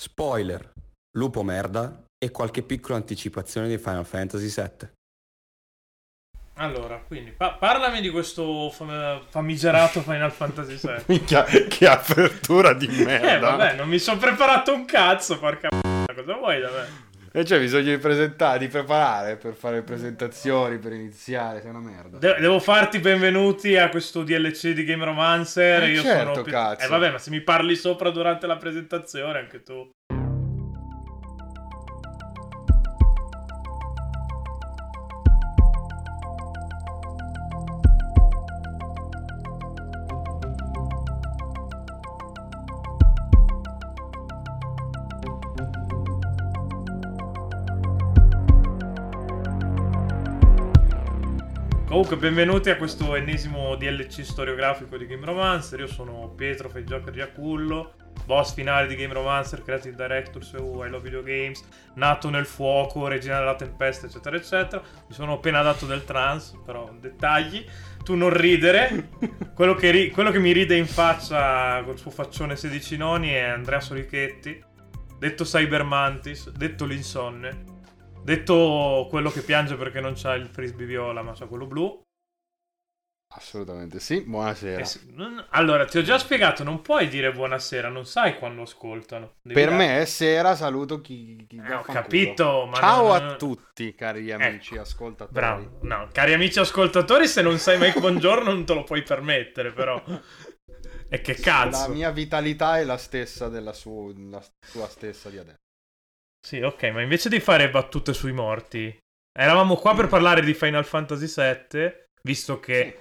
Spoiler, lupo merda e qualche piccola anticipazione di Final Fantasy VII. Allora, quindi pa- parlami di questo fam- famigerato Final Fantasy VII. Minchia, che apertura di eh, merda. vabbè, non mi sono preparato un cazzo, porca cosa vuoi da me? E cioè bisogna di presentare, di preparare per fare presentazioni, per iniziare, sei una merda. De- devo farti benvenuti a questo DLC di Game Romancer. Eh, Io certo, sono cazzo. Eh, vabbè, ma se mi parli sopra durante la presentazione, anche tu. Comunque, benvenuti a questo ennesimo DLC storiografico di Game Romancer. Io sono Pietro Fejjoker Giacullo, boss finale di Game Romancer, Creative Director su I Love Video Games, nato nel fuoco, regina della tempesta, eccetera, eccetera. Mi sono appena dato del trans, però dettagli. Tu non ridere. Quello che, ri- quello che mi ride in faccia col suo faccione 16 noni è Andrea Sorichetti, detto Cybermantis, detto l'insonne. Detto quello che piange perché non c'ha il frisbee viola, ma c'ha quello blu. Assolutamente sì, buonasera. Eh non- Allora, ti ho già spiegato, non puoi dire buonasera, non sai quando ascoltano. Devi Per dare- me è sera, saluto chi... chi Eh, ho capito, Ciao non- a tutti, cari amici ascoltatori. Bravo. No, cari amici ascoltatori, se non sai mai buongiorno non te lo puoi permettere, però. E che cazzo. La mia vitalità è la stessa della sua, la sua stessa di adesso. Sì, ok, ma invece di fare battute sui morti, eravamo qua per parlare di Final Fantasy VII, visto che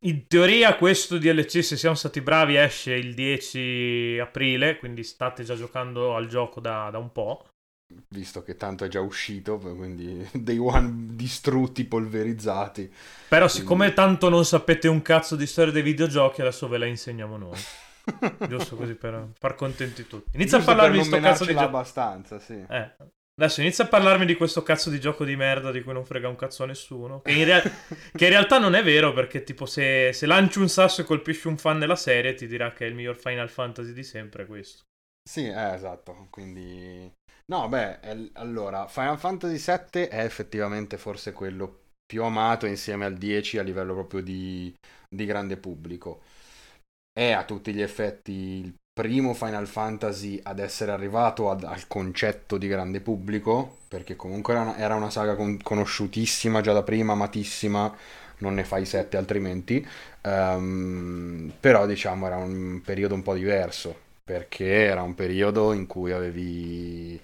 in teoria questo DLC, se siamo stati bravi, esce il 10 aprile, quindi state già giocando al gioco da, da un po'. Visto che tanto è già uscito, quindi dei one distrutti, polverizzati. Però siccome tanto non sapete un cazzo di storia dei videogiochi, adesso ve la insegniamo noi. Giusto così per far contenti tutti. Inizia Giusto a parlarmi di per non sto cazzo di gioco. abbastanza, sì. Eh. Adesso inizia a parlarmi di questo cazzo di gioco di merda di cui non frega un cazzo a nessuno. Che in, rea- che in realtà non è vero, perché tipo se, se lanci un sasso e colpisci un fan della serie, ti dirà che è il miglior Final Fantasy di sempre questo. Sì, eh, esatto, quindi... No, beh, è- allora, Final Fantasy VII è effettivamente forse quello più amato insieme al 10 a livello proprio di, di grande pubblico. È a tutti gli effetti il primo Final Fantasy ad essere arrivato ad- al concetto di grande pubblico, perché comunque era una, era una saga con- conosciutissima già da prima, amatissima, non ne fai sette altrimenti, Ehm, però diciamo era un periodo un po' diverso perché era un periodo in cui avevi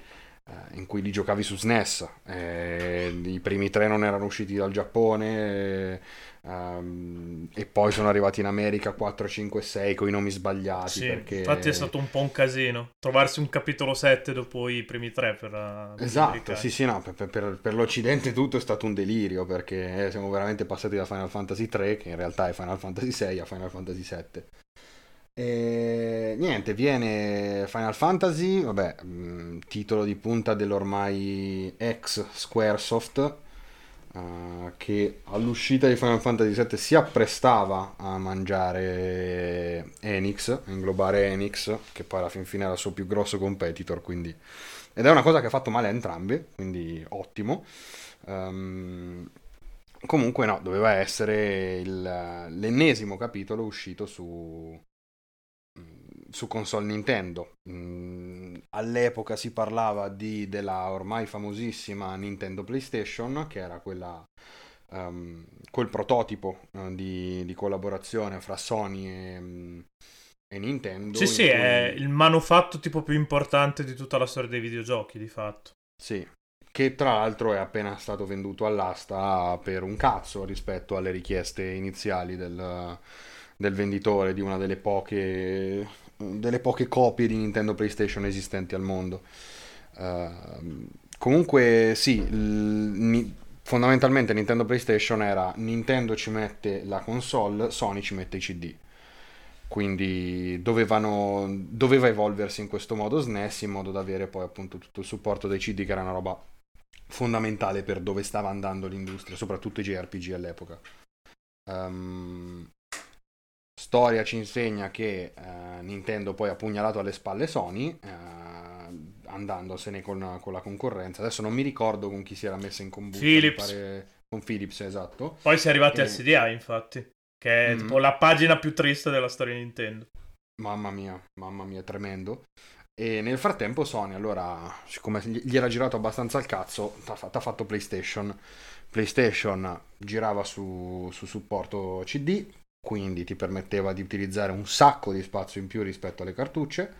eh, in cui li giocavi su SNES eh, i primi tre non erano usciti dal Giappone eh, ehm, e poi sono arrivati in America 4, 5, 6 con i nomi sbagliati Sì, perché infatti è stato un po' un casino. Trovarsi un capitolo 7 dopo i primi tre per... eh, Esatto, sì, sì, no, per, per- per l'Occidente tutto è stato un delirio perché siamo veramente passati da Final Fantasy 3, che in realtà è Final Fantasy 6, a Final Fantasy 7. E niente, viene Final Fantasy, vabbè, mh, titolo di punta dell'ormai ex Squaresoft, eh, che all'uscita di Final Fantasy 7 si apprestava a mangiare Enix, a inglobare Enix, che poi alla fin fine era il suo più grosso competitor, quindi... Ed è una cosa che ha fatto male a entrambi, quindi ottimo. Ehm, comunque no, doveva essere il- l'ennesimo capitolo uscito su, su console Nintendo. Mm, all'epoca si parlava di, della ormai famosissima Nintendo PlayStation, che era quella, ehm, quel prototipo eh, di, di collaborazione fra Sony e, mm, e Nintendo. Sì, sì, cui- è il manufatto tipo più importante di tutta la storia dei videogiochi, di fatto. Sì, che tra l'altro è appena stato venduto all'asta per un cazzo rispetto alle richieste iniziali del, del venditore di una delle poche, delle poche copie di Nintendo PlayStation esistenti al mondo. Ehm, comunque sì, ni- fondamentalmente Nintendo PlayStation era Nintendo ci mette la console, Sony ci mette i CD. Quindi dovevano, doveva evolversi in questo modo SNES in modo da avere poi appunto tutto il supporto dei CD che era una roba fondamentale per dove stava andando l'industria, soprattutto i JRPG all'epoca. Ehm, storia ci insegna che eh, Nintendo poi ha pugnalato alle spalle Sony, eh, andandosene con, con, la concorrenza. Adesso non mi ricordo con chi si era messa in combutta. Philips. Pare... Con Philips, esatto. Poi si è arrivati e... al CDI, infatti, che è mm. tipo la pagina più triste della storia di Nintendo. Mamma mia, mamma mia, tremendo. E nel frattempo Sony, allora, siccome gli era girato abbastanza il cazzo, ha fatto PlayStation. PlayStation girava su, su supporto CD, quindi ti permetteva di utilizzare un sacco di spazio in più rispetto alle cartucce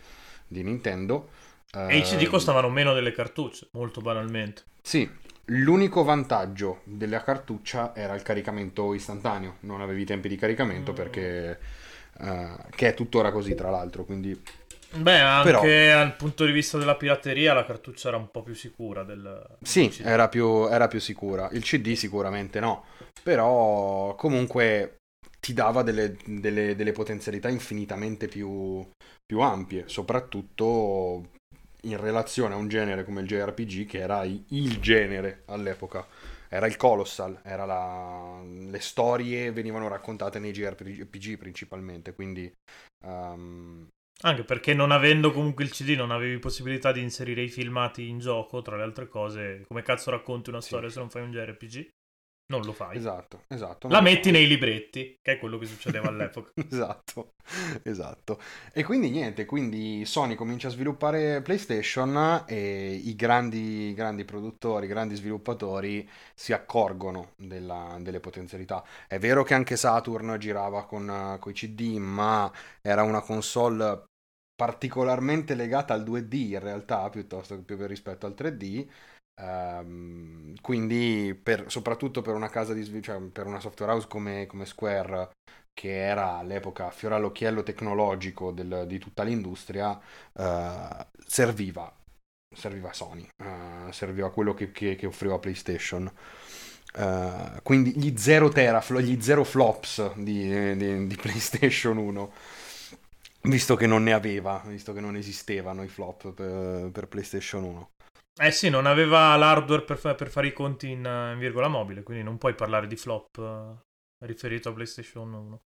di Nintendo. E i CD ehm, costavano meno delle cartucce, molto banalmente. Sì, l'unico vantaggio della cartuccia era il caricamento istantaneo, non avevi tempi di caricamento mm. perché... Uh, che è tuttora così tra l'altro, quindi Beh, anche Però... dal punto di vista della pirateria la cartuccia era un po' più sicura del... Sì, del era, più, era più sicura. Il CD sicuramente no. Però comunque ti dava delle, delle, delle potenzialità infinitamente più, più, ampie, soprattutto in relazione a un genere come il JRPG che era il genere all'epoca. Era il Colossal, era la... le storie venivano raccontate nei JRPG principalmente, quindi um, anche perché non avendo comunque il CD non avevi possibilità di inserire i filmati in gioco, tra le altre cose, come cazzo racconti una storia sì. se non fai un JRPG? Non lo fai. Esatto, esatto. La metti nei libretti, che è quello che succedeva all'epoca. esatto, esatto. E quindi niente, quindi Sony comincia a sviluppare PlayStation e i grandi, grandi produttori, i grandi sviluppatori si accorgono della, delle potenzialità. È vero che anche Saturn girava con, con i CD, ma era una console particolarmente legata al 2D in realtà, piuttosto che rispetto al 3D Um, quindi, per, soprattutto per una casa di cioè per una software house come, come, Square, che era all'epoca fiore all'occhiello tecnologico del, di tutta l'industria, uh, serviva, serviva Sony, uh, serviva quello che, che, che offriva PlayStation. Uh, quindi gli zero teraflop, gli zero flops di, di, di PlayStation 1 visto che non ne aveva, visto che non esistevano i flop per, per PlayStation 1. Eh sì, non aveva l'hardware per, fa- per fare i conti in, in, virgola mobile, quindi non puoi parlare di flop uh, riferito a PlayStation 1.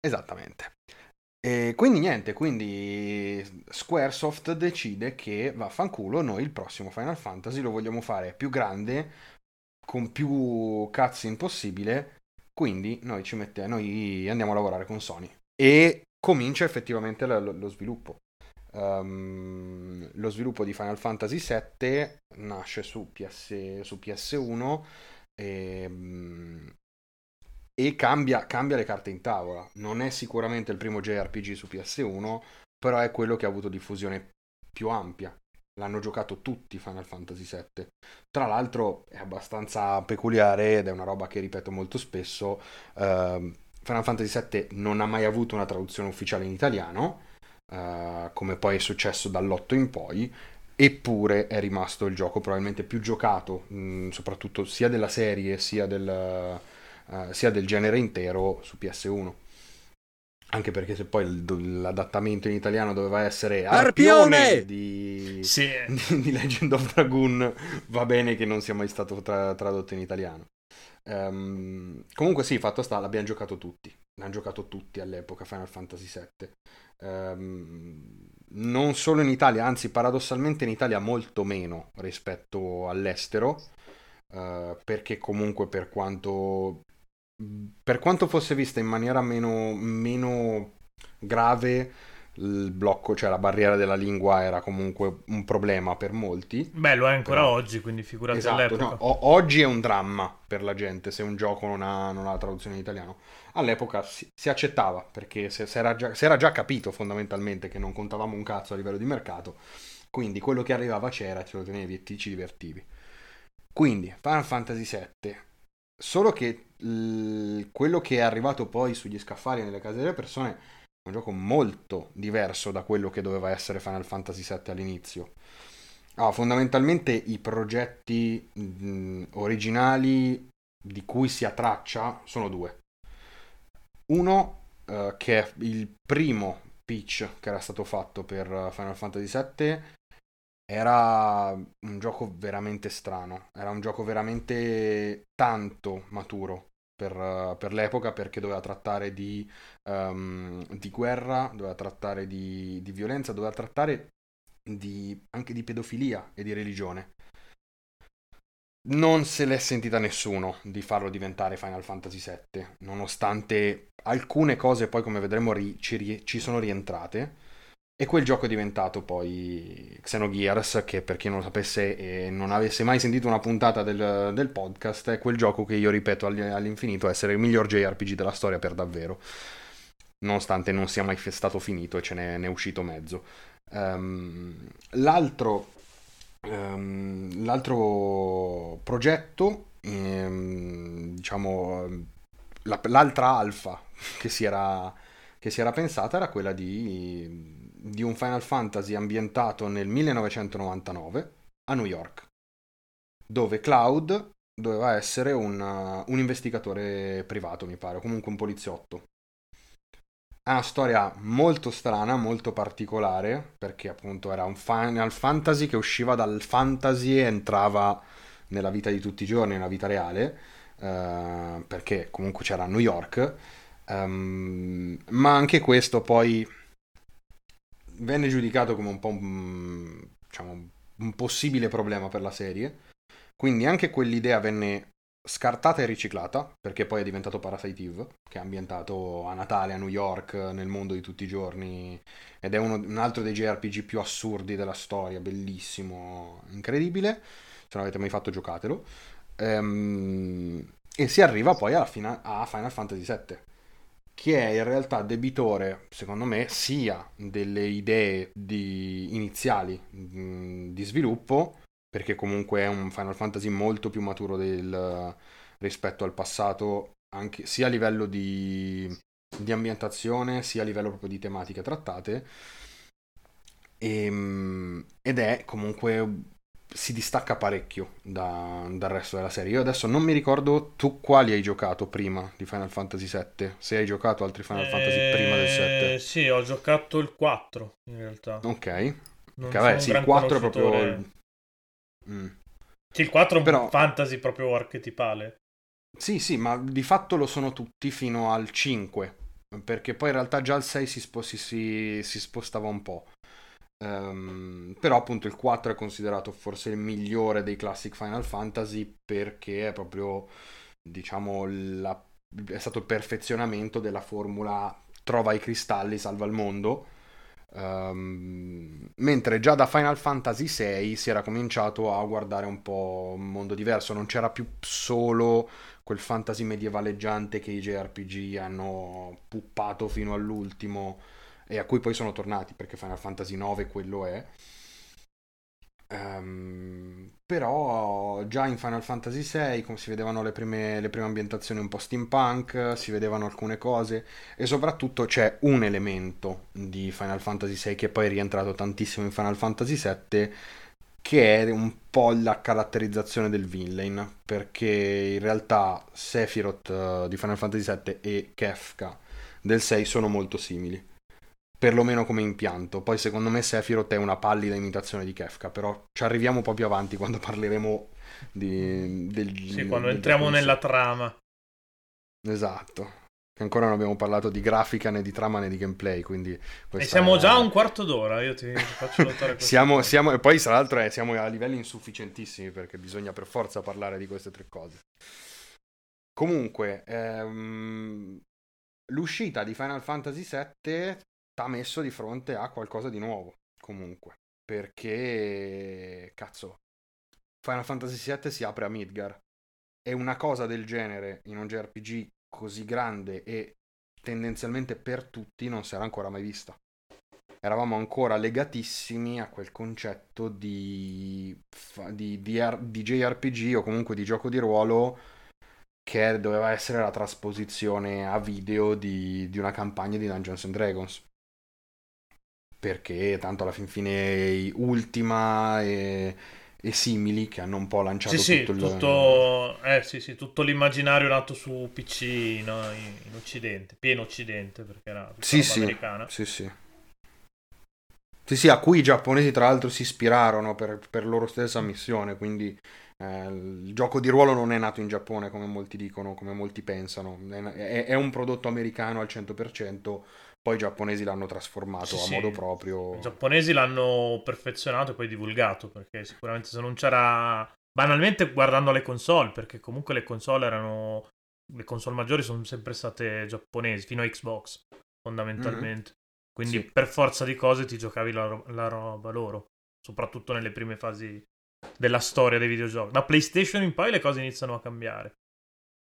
Esattamente. E quindi niente, quindi Squaresoft decide che vaffanculo, noi il prossimo Final Fantasy lo vogliamo fare più grande, con più cutscene possibile, quindi noi, mette, noi andiamo a lavorare con Sony. E comincia effettivamente lo, lo sviluppo. Um, lo sviluppo di Final Fantasy VII nasce su, PS, su PS1 e, e cambia, cambia, le carte in tavola. Non è sicuramente il primo JRPG su PS1, però è quello che ha avuto diffusione più ampia. L'hanno giocato tutti Final Fantasy VII. Tra l'altro è abbastanza peculiare ed è una roba che ripeto molto spesso. Uh, Final Fantasy VII non ha mai avuto una traduzione ufficiale in italiano uh, come poi è successo dall'8 in poi, eppure è rimasto il gioco probabilmente più giocato, mh, mm, soprattutto sia della serie sia del, uh, sia del genere intero su PS1 anche perché se poi l'adattamento in italiano doveva essere Arpione di, sì. di, Legend of Dragoon va bene che non sia mai stato tra, tradotto in italiano um, comunque sì fatto sta l'abbiamo giocato tutti. L'hanno giocato tutti all'epoca Final Fantasy VII ehm, non solo in Italia, anzi paradossalmente in Italia molto meno rispetto all'estero, eh, perché comunque per quanto, per quanto fosse vista in maniera meno, meno grave, il blocco, cioè la barriera della lingua era comunque un problema per molti. Beh, lo è ancora però... oggi, quindi figurati esatto, all'epoca. No, o- oggi è un dramma per la gente se un gioco non ha, non ha la traduzione in italiano. All'epoca si, si accettava perché si, era era già, capito fondamentalmente che non contavamo un cazzo a livello di mercato, quindi quello che arrivava c'era, ce lo tenevi e ti ci divertivi. Quindi Final Fantasy VII, solo che l- quello che è arrivato poi sugli scaffali nelle case delle persone un gioco molto diverso da quello che doveva essere Final Fantasy VII all'inizio. Ah, fondamentalmente i progetti mh, originali di cui si ha traccia sono due. Uno uh, che è il primo pitch che era stato fatto per Final Fantasy VII era un gioco veramente strano, era un gioco veramente tanto maturo per, per l'epoca perché doveva trattare di, um, di, guerra, doveva trattare di, di violenza, doveva trattare di, anche di pedofilia e di religione. Non se l'è sentita nessuno di farlo diventare Final Fantasy VII, nonostante alcune cose poi come vedremo ri- ci, ci sono rientrate. E quel gioco è diventato poi Xenogears, che per chi non lo sapesse e non avesse mai sentito una puntata del, del podcast, è quel gioco che io ripeto all'infinito essere il miglior JRPG della storia per davvero, nonostante non sia mai stato finito e ce n'è, n'è uscito mezzo. Um, l'altro, um, l'altro progetto, um, diciamo, la, l'altra alfa che si era che si era pensata era quella di, di un Final Fantasy ambientato nel 1999 a New York, dove Cloud doveva essere un, un investigatore privato, mi pare, o comunque un poliziotto. È una storia molto strana, molto particolare, perché appunto era un Final Fantasy che usciva dal fantasy e entrava nella vita di tutti i giorni, nella vita reale, eh, perché comunque c'era New York Um, ma anche questo poi venne giudicato come un po' un, diciamo, un possibile problema per la serie. Quindi anche quell'idea venne scartata e riciclata, perché poi è diventato Parasite Eve, che è ambientato a Natale, a New York, nel mondo di tutti i giorni, ed è uno, un altro dei JRPG più assurdi della storia, bellissimo, incredibile. Se non avete mai fatto, giocatelo. Um, e si arriva poi fina- a Final Fantasy VII che è in realtà debitore, secondo me, sia delle idee di, iniziali di sviluppo, perché comunque è un Final Fantasy molto più maturo del, rispetto al passato, anche, sia a livello di, di, ambientazione, sia a livello proprio di tematiche trattate. E, ehm, ed è comunque si distacca parecchio da, dal resto della serie. Io adesso non mi ricordo tu quali hai giocato prima di Final Fantasy VII. Se hai giocato altri Final eh, Fantasy prima del 7. Sì, ho giocato il 4 in realtà. Ok. Non che vabbè, sì, il 4 è proprio... Mm. Sì, il 4 è un Però... fantasy proprio archetipale. Sì, sì, ma di fatto lo sono tutti fino al 5. Perché poi in realtà già il 6 si, spo- si, si, si spostava un po'. Um, però appunto il 4 è considerato forse il migliore dei classic Final Fantasy perché è proprio diciamo la, è stato il perfezionamento della formula trova i cristalli salva il mondo um, mentre già da Final Fantasy 6 si era cominciato a guardare un po' un mondo diverso non c'era più solo quel fantasy medievaleggiante che i JRPG hanno puppato fino all'ultimo e a cui poi sono tornati perché Final Fantasy 9 quello è. Um, però già in Final Fantasy VI come si vedevano le prime, le prime ambientazioni un po' steampunk, si vedevano alcune cose e soprattutto c'è un elemento di Final Fantasy VI che poi è rientrato tantissimo in Final Fantasy VII che è un po' la caratterizzazione del villain perché in realtà Sephiroth uh, di Final Fantasy VII e Kefka del 6 sono molto simili perlomeno come impianto. Poi secondo me Sephiroth è una pallida imitazione di Kefka, però ci arriviamo un po' più avanti quando parleremo di, del... Sì, quando del entriamo nella trama. Esatto. Ancora non abbiamo parlato di grafica né di trama né di gameplay, quindi... E siamo è... già a un quarto d'ora, io ti, faccio notare siamo, siamo, e poi tra l'altro è, siamo a livelli insufficientissimi perché bisogna per forza parlare di queste tre cose. Comunque, ehm, l'uscita di Final Fantasy VII t'ha messo di fronte a qualcosa di nuovo, comunque. Perché, cazzo, Final Fantasy VII si apre a Midgar. E una cosa del genere in un JRPG così grande e tendenzialmente per tutti non si era ancora mai vista. Eravamo ancora legatissimi a quel concetto di, di, di, di JRPG o comunque di gioco di ruolo che doveva essere la trasposizione a video di, di una campagna di Dungeons and Dragons perché tanto alla fin fine Ultima e, e simili che hanno un po' lanciato sì, tutto, sì, il... tutto, eh, sì, tutto l'immaginario nato su PC no? in, in, Occidente, pieno Occidente perché era sì, sì, americana. Sì, sì. Sì, sì, a cui i giapponesi tra l'altro si ispirarono per, per loro stessa missione, quindi eh, il gioco di ruolo non è nato in Giappone come molti dicono, come molti pensano, è, è un prodotto americano al 100%, poi i giapponesi l'hanno trasformato Sì, a sì. modo proprio. I giapponesi l'hanno perfezionato e poi divulgato, perché sicuramente se non c'era... Banalmente guardando le console, perché comunque le console erano... Le console maggiori sono sempre state giapponesi, fino a Xbox, fondamentalmente. Quindi Mhm. Sì. per forza di cose ti giocavi la, ro- la roba loro, soprattutto nelle prime fasi della storia dei videogiochi. Da PlayStation in poi le cose iniziano a cambiare.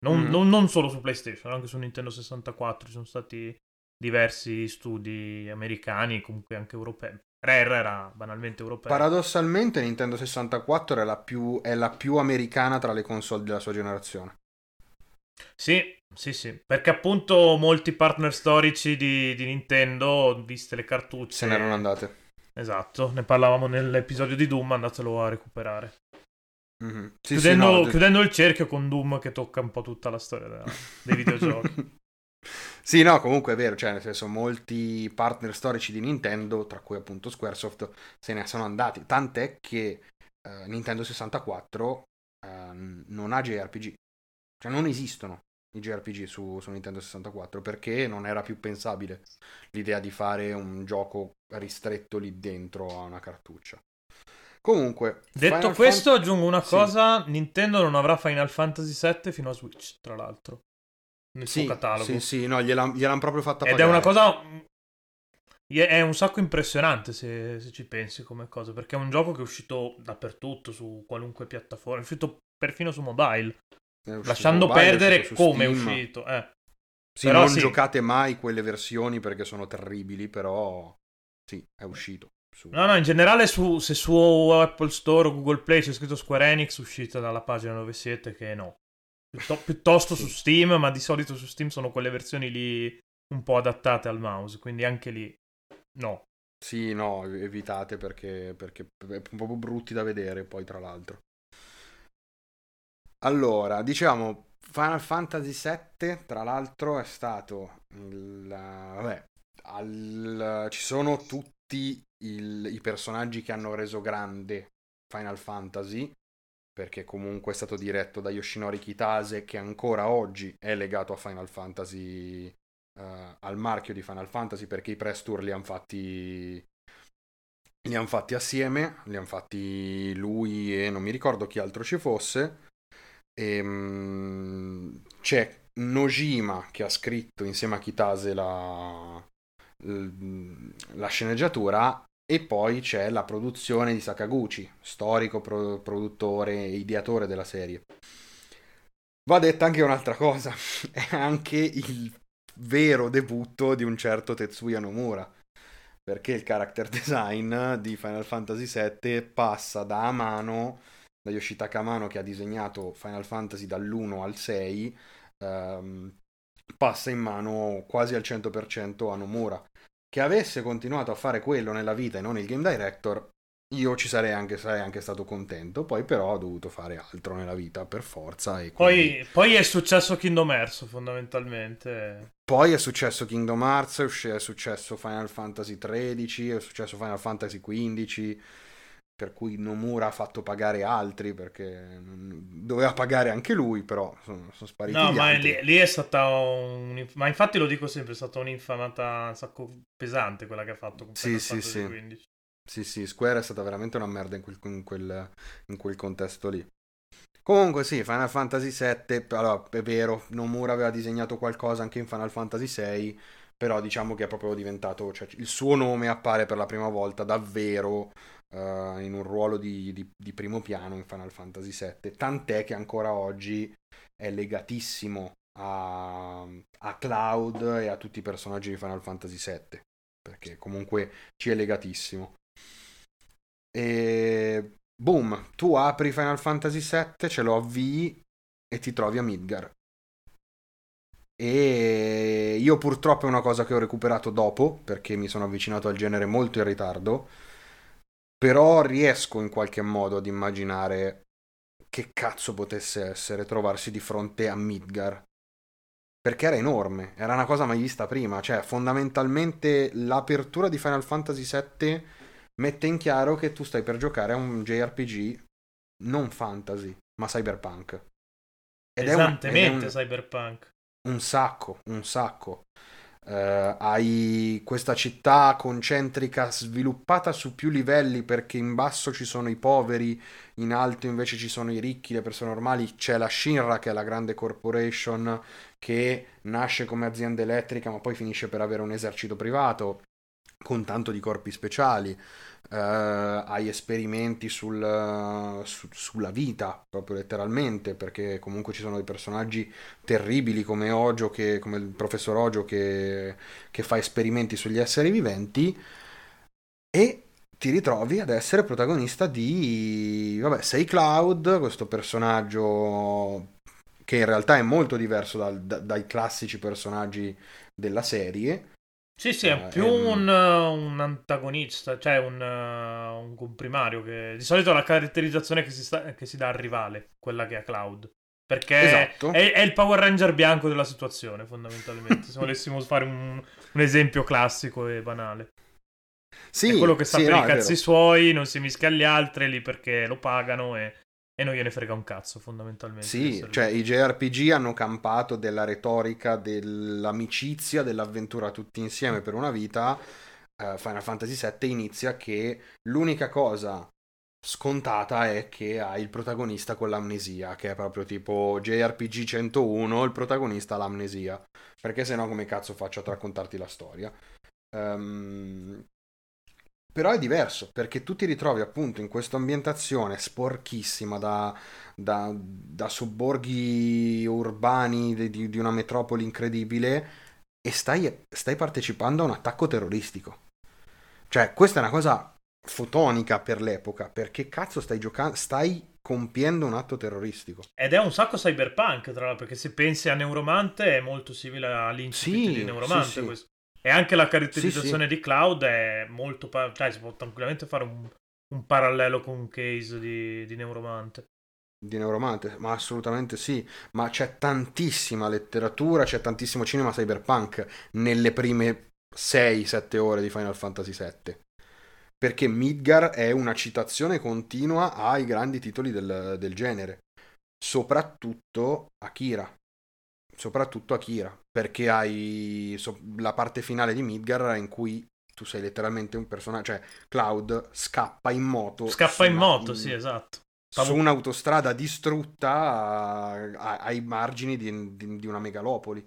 Non, Mhm. non- non solo su PlayStation, anche su Nintendo 64 ci sono stati diversi studi americani, comunque anche europei. Rare era banalmente europeo. Paradossalmente Nintendo 64 è la, più, è la più americana tra le console della sua generazione. Sì, sì, sì. Perché appunto molti partner storici di, di Nintendo, viste le cartucce... Se ne erano andate. Esatto, ne parlavamo nell'episodio di Doom, andatelo a recuperare. Mhm. Sì, chiudendo, sì, no, chiudendo il cerchio con Doom che tocca un po' tutta la storia dei videogiochi. Sì, no, comunque è vero, cioè nel senso molti partner storici di Nintendo, tra cui appunto Squaresoft, se ne sono andati, tant'è che eh, Nintendo 64 eh, non ha JRPG, cioè non esistono i JRPG su, su Nintendo 64 perché non era più pensabile l'idea di fare un gioco ristretto lì dentro a una cartuccia. Comunque, Detto Final questo, Fan- aggiungo una Sì. cosa: Nintendo non avrà Final Fantasy VII fino a Switch, tra l'altro, nel sì, suo catalogo. sì, sì, no, gliel'hanno proprio fatta Ed è pagare. una cosa. È un sacco impressionante se, se ci pensi come cosa, perché è un gioco che è uscito dappertutto, su qualunque piattaforma, è uscito perfino su mobile, È lasciando mobile, è perdere come è uscito. Eh. Sì, Però non sì. giocate mai quelle versioni perché sono terribili, però sì, è uscito. su- No, no, in generale su- se su Apple Store o Google Play c'è scritto Square Enix uscita dalla pagina dove siete, che no. Piutto- piuttosto Sì. su Steam, ma di solito su Steam sono quelle versioni lì un po' adattate al mouse, quindi anche lì no. Sì, no, ev- evitate perché, perché è proprio brutti da vedere poi tra l'altro. Allora, diciamo, Final Fantasy VII tra l'altro è stato il... Vabbè, al- ci sono tutti il- i personaggi che hanno reso grande Final Fantasy, perché comunque è stato diretto da Yoshinori Kitase che ancora oggi è legato a Final Fantasy eh, al marchio di Final Fantasy perché i press tour li hanno fatti li hanno fatti assieme, li hanno fatti lui e non mi ricordo chi altro ci fosse. Ehm, c'è Nojima che ha scritto insieme a Kitase la, la sceneggiatura e poi c'è la produzione di Sakaguchi, storico pro- produttore e ideatore della serie. Va detta anche un'altra cosa, è anche il vero debutto di un certo Tetsuya Nomura, perché il character design di Final Fantasy VII passa da Amano, da Yoshitaka Amano che ha disegnato Final Fantasy dall'1 al 6, ehm, passa in mano quasi al 100% a Nomura. Che avesse continuato a fare quello nella vita e non il game director, io ci sarei anche, sarei anche stato contento, poi però ho dovuto fare altro nella vita per forza. E quindi- Poi, poi è successo Kingdom Hearts fondamentalmente. Poi è successo Kingdom Hearts, è successo Final Fantasy XIII, è successo Final Fantasy XV, per cui Nomura ha fatto pagare altri perché doveva pagare anche lui, però sono, sono spariti No, ma lì, lì è stata un... Ma infatti lo dico sempre, è stata un'infamata un sacco pesante quella che ha fatto con Sì, sì, sì. 15. Sì, sì, Square è stata veramente una merda in quel, in quel- in quel contesto lì. Comunque sì, Final Fantasy VII, allora è vero, Nomura aveva disegnato qualcosa anche in Final Fantasy VI, però diciamo che è proprio diventato, cioè il suo nome appare per la prima volta davvero eh, in un ruolo di, di- di primo piano in Final Fantasy VII, tant'è che ancora oggi è legatissimo a, a Cloud e a tutti i personaggi di Final Fantasy VII, perché comunque ci è legatissimo. E boom, tu apri Final Fantasy VII, ce lo avvii e ti trovi a Midgar. E io purtroppo è una cosa che ho recuperato dopo, perché mi sono avvicinato al genere molto in ritardo, però riesco in qualche modo ad immaginare che cazzo potesse essere trovarsi di fronte a Midgar. Perché era enorme, era una cosa mai vista prima, cioè fondamentalmente l'apertura di Final Fantasy VII mette in chiaro che tu stai per giocare a un JRPG non fantasy, ma cyberpunk. Ed è un- ed è un, Cyberpunk. un sacco, un sacco. Uh, hai questa città concentrica sviluppata su più livelli perché in basso ci sono i poveri, in alto invece ci sono i ricchi, le persone normali, c'è la Shinra che è la grande corporation che nasce come azienda elettrica ma poi finisce per avere un esercito privato con tanto di corpi speciali eh, hai esperimenti sul, su, sulla vita, proprio letteralmente, perché comunque ci sono dei personaggi terribili come Ojo, che, come il professor Ojo che, che fa esperimenti sugli esseri viventi e ti ritrovi ad essere protagonista di, vabbè, sei Cloud, questo personaggio che in realtà è molto diverso dal, da, dai classici personaggi della serie, sì, sì, è più uh, un, un, antagonista, cioè un, uh, un comprimario che di solito è la caratterizzazione che si, sta, che si, dà al rivale, quella che ha Cloud. Perché esatto. è, è, il Power Ranger bianco della situazione, fondamentalmente. se volessimo fare un, un, esempio classico e banale. Sì, è quello che sta sì, per no, i cazzi suoi, non si mischia agli altri lì perché lo pagano e e non gliene frega un cazzo, fondamentalmente. Sì, cioè i JRPG hanno campato della retorica dell'amicizia, dell'avventura tutti insieme per una vita. Uh, Final Fantasy VII inizia che l'unica cosa scontata è che hai il protagonista con l'amnesia, che è proprio tipo JRPG 101, il protagonista ha l'amnesia. Perché se no come cazzo faccio a raccontarti la storia? Um, però è diverso perché tu ti ritrovi appunto in questa ambientazione sporchissima da, da, da sobborghi urbani di, di, una metropoli incredibile e stai, stai partecipando a un attacco terroristico. Cioè, questa è una cosa fotonica per l'epoca, perché cazzo stai giocando, stai compiendo un atto terroristico. Ed è un sacco cyberpunk, tra l'altro, perché se pensi a Neuromante è molto simile all'incipit sì, di Neuromante sì, sì. E anche la caratterizzazione sì, sì. di Cloud è molto... Pa- cioè si può tranquillamente fare un, un parallelo con un case di, di Neuromante. Di Neuromante, ma assolutamente sì. Ma c'è tantissima letteratura, c'è tantissimo cinema cyberpunk nelle prime 6-7 ore di Final Fantasy VII. Perché Midgar è una citazione continua ai grandi titoli del, del genere. Soprattutto Akira soprattutto Akira, perché hai so, la parte finale di Midgar in cui tu sei letteralmente un personaggio, cioè Cloud scappa in moto. Scappa in moto, in, sì, esatto. Su un'autostrada distrutta ai margini di, di, di, una megalopoli.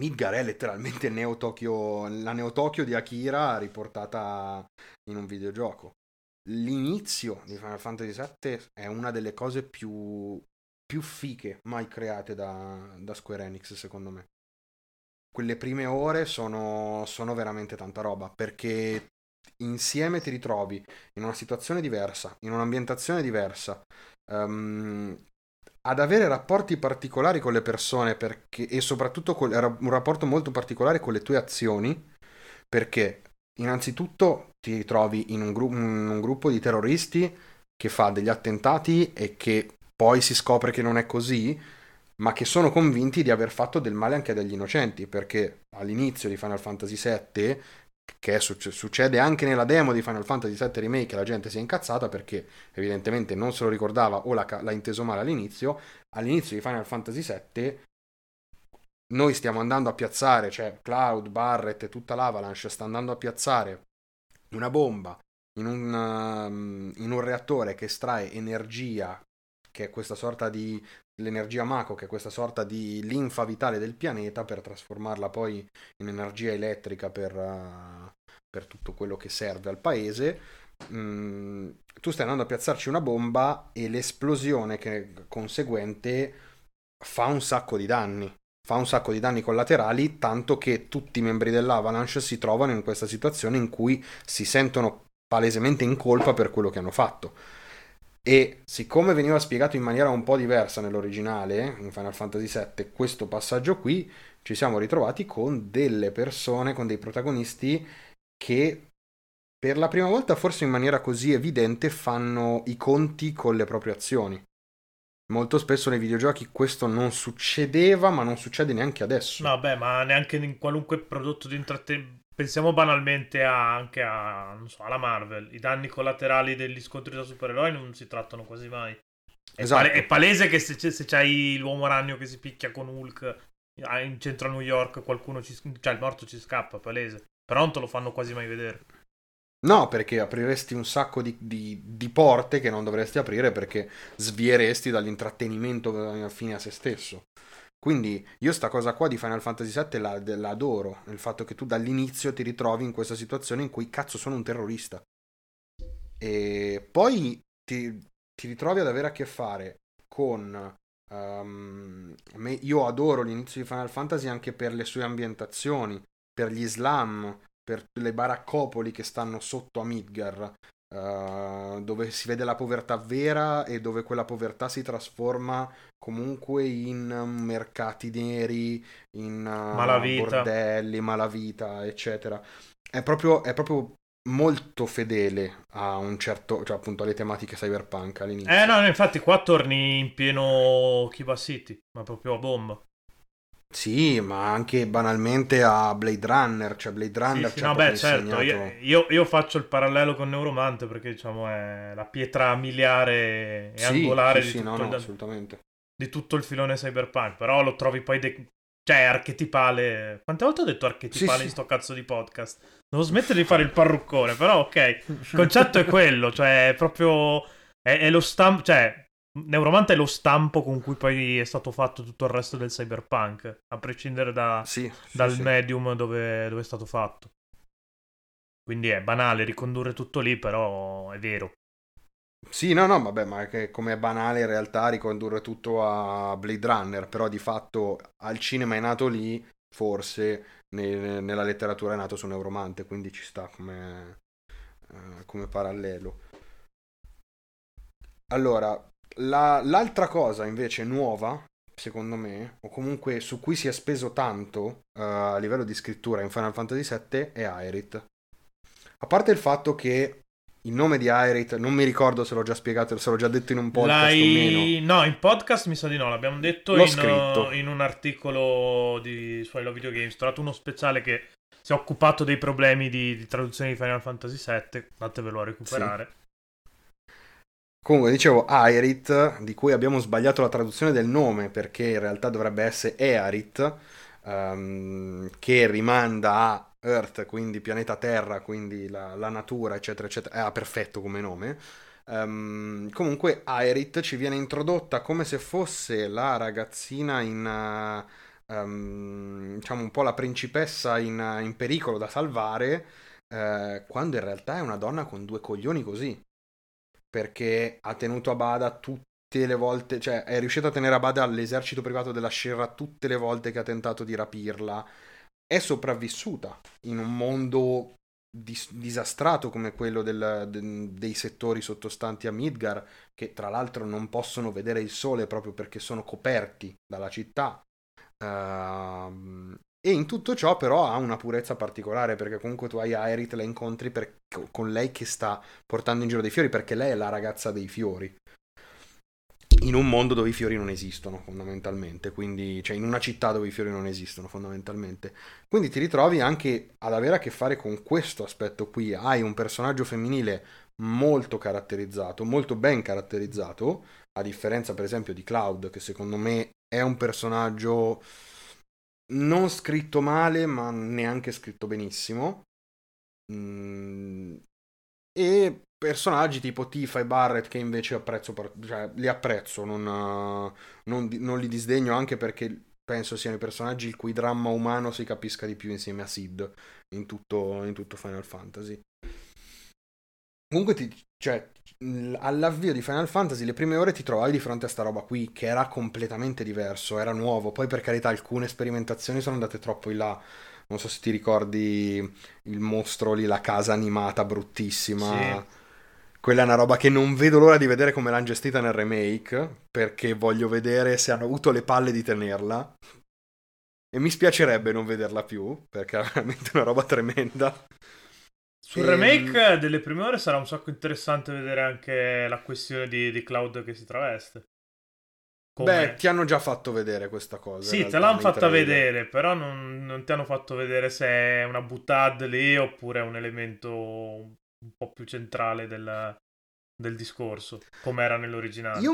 Midgar è letteralmente Neo Tokyo, la Neo Tokyo di Akira riportata in un videogioco. L'inizio di Final Fantasy VII è una delle cose più più fiche mai create da, da Square Enix, secondo me. Quelle prime ore sono, sono veramente tanta roba, perché insieme ti ritrovi in una situazione diversa, in un'ambientazione diversa, um, ad avere rapporti particolari con le persone perché, e soprattutto con, un rapporto molto particolare con le tue azioni, perché innanzitutto ti ritrovi in un, gru- in un gruppo di terroristi che fa degli attentati e che poi si scopre che non è così, ma che sono convinti di aver fatto del male anche agli innocenti, perché all'inizio di Final Fantasy VII, che succede anche nella demo di Final Fantasy VII Remake, la gente si è incazzata perché evidentemente non se lo ricordava o l'ha, l'ha inteso male all'inizio, all'inizio di Final Fantasy VII noi stiamo andando a piazzare, cioè Cloud, Barret e tutta l'Avalanche sta andando a piazzare una bomba in un, um, in un reattore che estrae energia che è questa sorta di l'energia Mako, che è questa sorta di linfa vitale del pianeta per trasformarla poi in energia elettrica per, uh, per tutto quello che serve al paese. Mm, tu stai andando a piazzarci una bomba e l'esplosione che conseguente fa un sacco di danni. Fa un sacco di danni collaterali, tanto che tutti i membri dell'Avalanche si trovano in questa situazione in cui si sentono palesemente in colpa per quello che hanno fatto e siccome veniva spiegato in maniera un po' diversa nell'originale, in Final Fantasy VII, questo passaggio qui, ci siamo ritrovati con delle persone, con dei protagonisti che per la prima volta, forse in maniera così evidente, fanno i conti con le proprie azioni. Molto spesso nei videogiochi questo non succedeva, ma non succede neanche adesso. Vabbè, ma neanche in qualunque prodotto di intrattenimento Pensiamo banalmente a, anche a, so, alla Marvel. I danni collaterali degli scontri da supereroi non si trattano quasi mai. È, esatto. pale- è palese che se, se c'hai l'uomo ragno che si picchia con Hulk ah, in centro a New York qualcuno ci... cioè il morto ci scappa, palese. Però non te lo fanno quasi mai vedere. No, perché apriresti un sacco di, di, di porte che non dovresti aprire perché svieresti dall'intrattenimento fine a se stesso. Quindi io sta cosa qua di Final Fantasy VII la, la adoro, il fatto che tu dall'inizio ti ritrovi in questa situazione in cui cazzo sono un terrorista. E poi ti, ti ritrovi ad avere a che fare con... Um, io adoro l'inizio di Final Fantasy anche per le sue ambientazioni, per gli slam, per le baraccopoli che stanno sotto a Midgar, uh, dove si vede la povertà vera e dove quella povertà si trasforma comunque in mercati neri, in uh, malavita. bordelli, malavita, eccetera. È proprio, è proprio molto fedele a un certo, cioè appunto alle tematiche cyberpunk all'inizio. Eh no, infatti qua torni in pieno Kiba City, ma proprio a bomba. Sì, ma anche banalmente a Blade Runner, cioè Blade Runner sì, sì, no, beh, certo, io, io, faccio il parallelo con Neuromante perché diciamo è la pietra miliare e sì, angolare sì, di, tutto no, no, il, di, tutto il, filone cyberpunk, però lo trovi poi de- cioè archetipale. Quante volte ho detto archetipale in sto cazzo di podcast? Devo smettere di fare il parruccone, però ok, il concetto è quello, cioè è proprio è, è lo stampo, cioè Neuromante è lo stampo con cui poi è stato fatto tutto il resto del cyberpunk, a prescindere da, sì, sì, dal sì. medium dove, dove, è stato fatto. Quindi è banale ricondurre tutto lì, però è vero. Sì, no, no, vabbè, ma come è banale in realtà ricondurre tutto a Blade Runner, però di fatto al cinema è nato lì, forse ne, nella letteratura è nato su Neuromante, quindi ci sta come, uh, come parallelo. Allora, la, l'altra cosa invece nuova, secondo me, o comunque su cui si è speso tanto uh, a livello di scrittura in Final Fantasy VII è Aerith. A parte il fatto che il nome di Aerith, non mi ricordo se l'ho già spiegato, se l'ho già detto in un podcast L'hai... o meno. No, in podcast mi sa di no, l'abbiamo detto in, in, un articolo di, su I Love Video Games. Ho trovato uno speciale che si è occupato dei problemi di, di traduzione di Final Fantasy VII, andatevelo a recuperare. Sì. Comunque, dicevo Aerith, di cui abbiamo sbagliato la traduzione del nome perché in realtà dovrebbe essere Earith, um, che rimanda a Earth, quindi pianeta Terra, quindi la, la natura, eccetera, eccetera. Era perfetto come nome. Um, comunque, Aerith ci viene introdotta come se fosse la ragazzina in. Uh, um, diciamo un po' la principessa in, in pericolo da salvare, uh, quando in realtà è una donna con due coglioni così perché ha tenuto a bada tutte le volte, cioè è riuscito a tenere a bada l'esercito privato della Sherra tutte le volte che ha tentato di rapirla. È sopravvissuta in un mondo dis- disastrato come quello del, de- dei settori sottostanti a Midgar, che tra l'altro non possono vedere il sole proprio perché sono coperti dalla città. Uh, e in tutto ciò però ha una purezza particolare perché comunque tu hai Aerith, la incontri per, con lei che sta portando in giro dei fiori perché lei è la ragazza dei fiori. In un mondo dove i fiori non esistono fondamentalmente, quindi, cioè in una città dove i fiori non esistono fondamentalmente. Quindi ti ritrovi anche ad avere a che fare con questo aspetto qui. Hai un personaggio femminile molto caratterizzato, molto ben caratterizzato, a differenza per esempio di Cloud, che secondo me è un personaggio non scritto male, ma neanche scritto benissimo. Mm, e personaggi tipo Tifa e Barrett che invece apprezzo, cioè, li apprezzo, non, non, non, li disdegno anche perché penso siano i personaggi il cui dramma umano si capisca di più insieme a Sid in tutto, in tutto Final Fantasy. Comunque, ti, cioè, all'avvio di Final Fantasy, le prime ore ti trovavi di fronte a sta roba qui, che era completamente diverso, era nuovo. Poi, per carità, alcune sperimentazioni sono andate troppo in là. Non so se ti ricordi il mostro lì, la casa animata bruttissima. Sì. Quella è una roba che non vedo l'ora di vedere come l'hanno gestita nel remake, perché voglio vedere se hanno avuto le palle di tenerla. E mi spiacerebbe non vederla più, perché è veramente una roba tremenda. Sul e... remake delle prime ore sarà un sacco interessante vedere anche la questione di, di Cloud che si traveste. Come... Beh, ti hanno già fatto vedere questa cosa. Sì, te l'hanno fatta vedere, però non, non, ti hanno fatto vedere se è una buttad lì oppure è un elemento un po' più centrale del, del discorso, come era nell'originale. Io,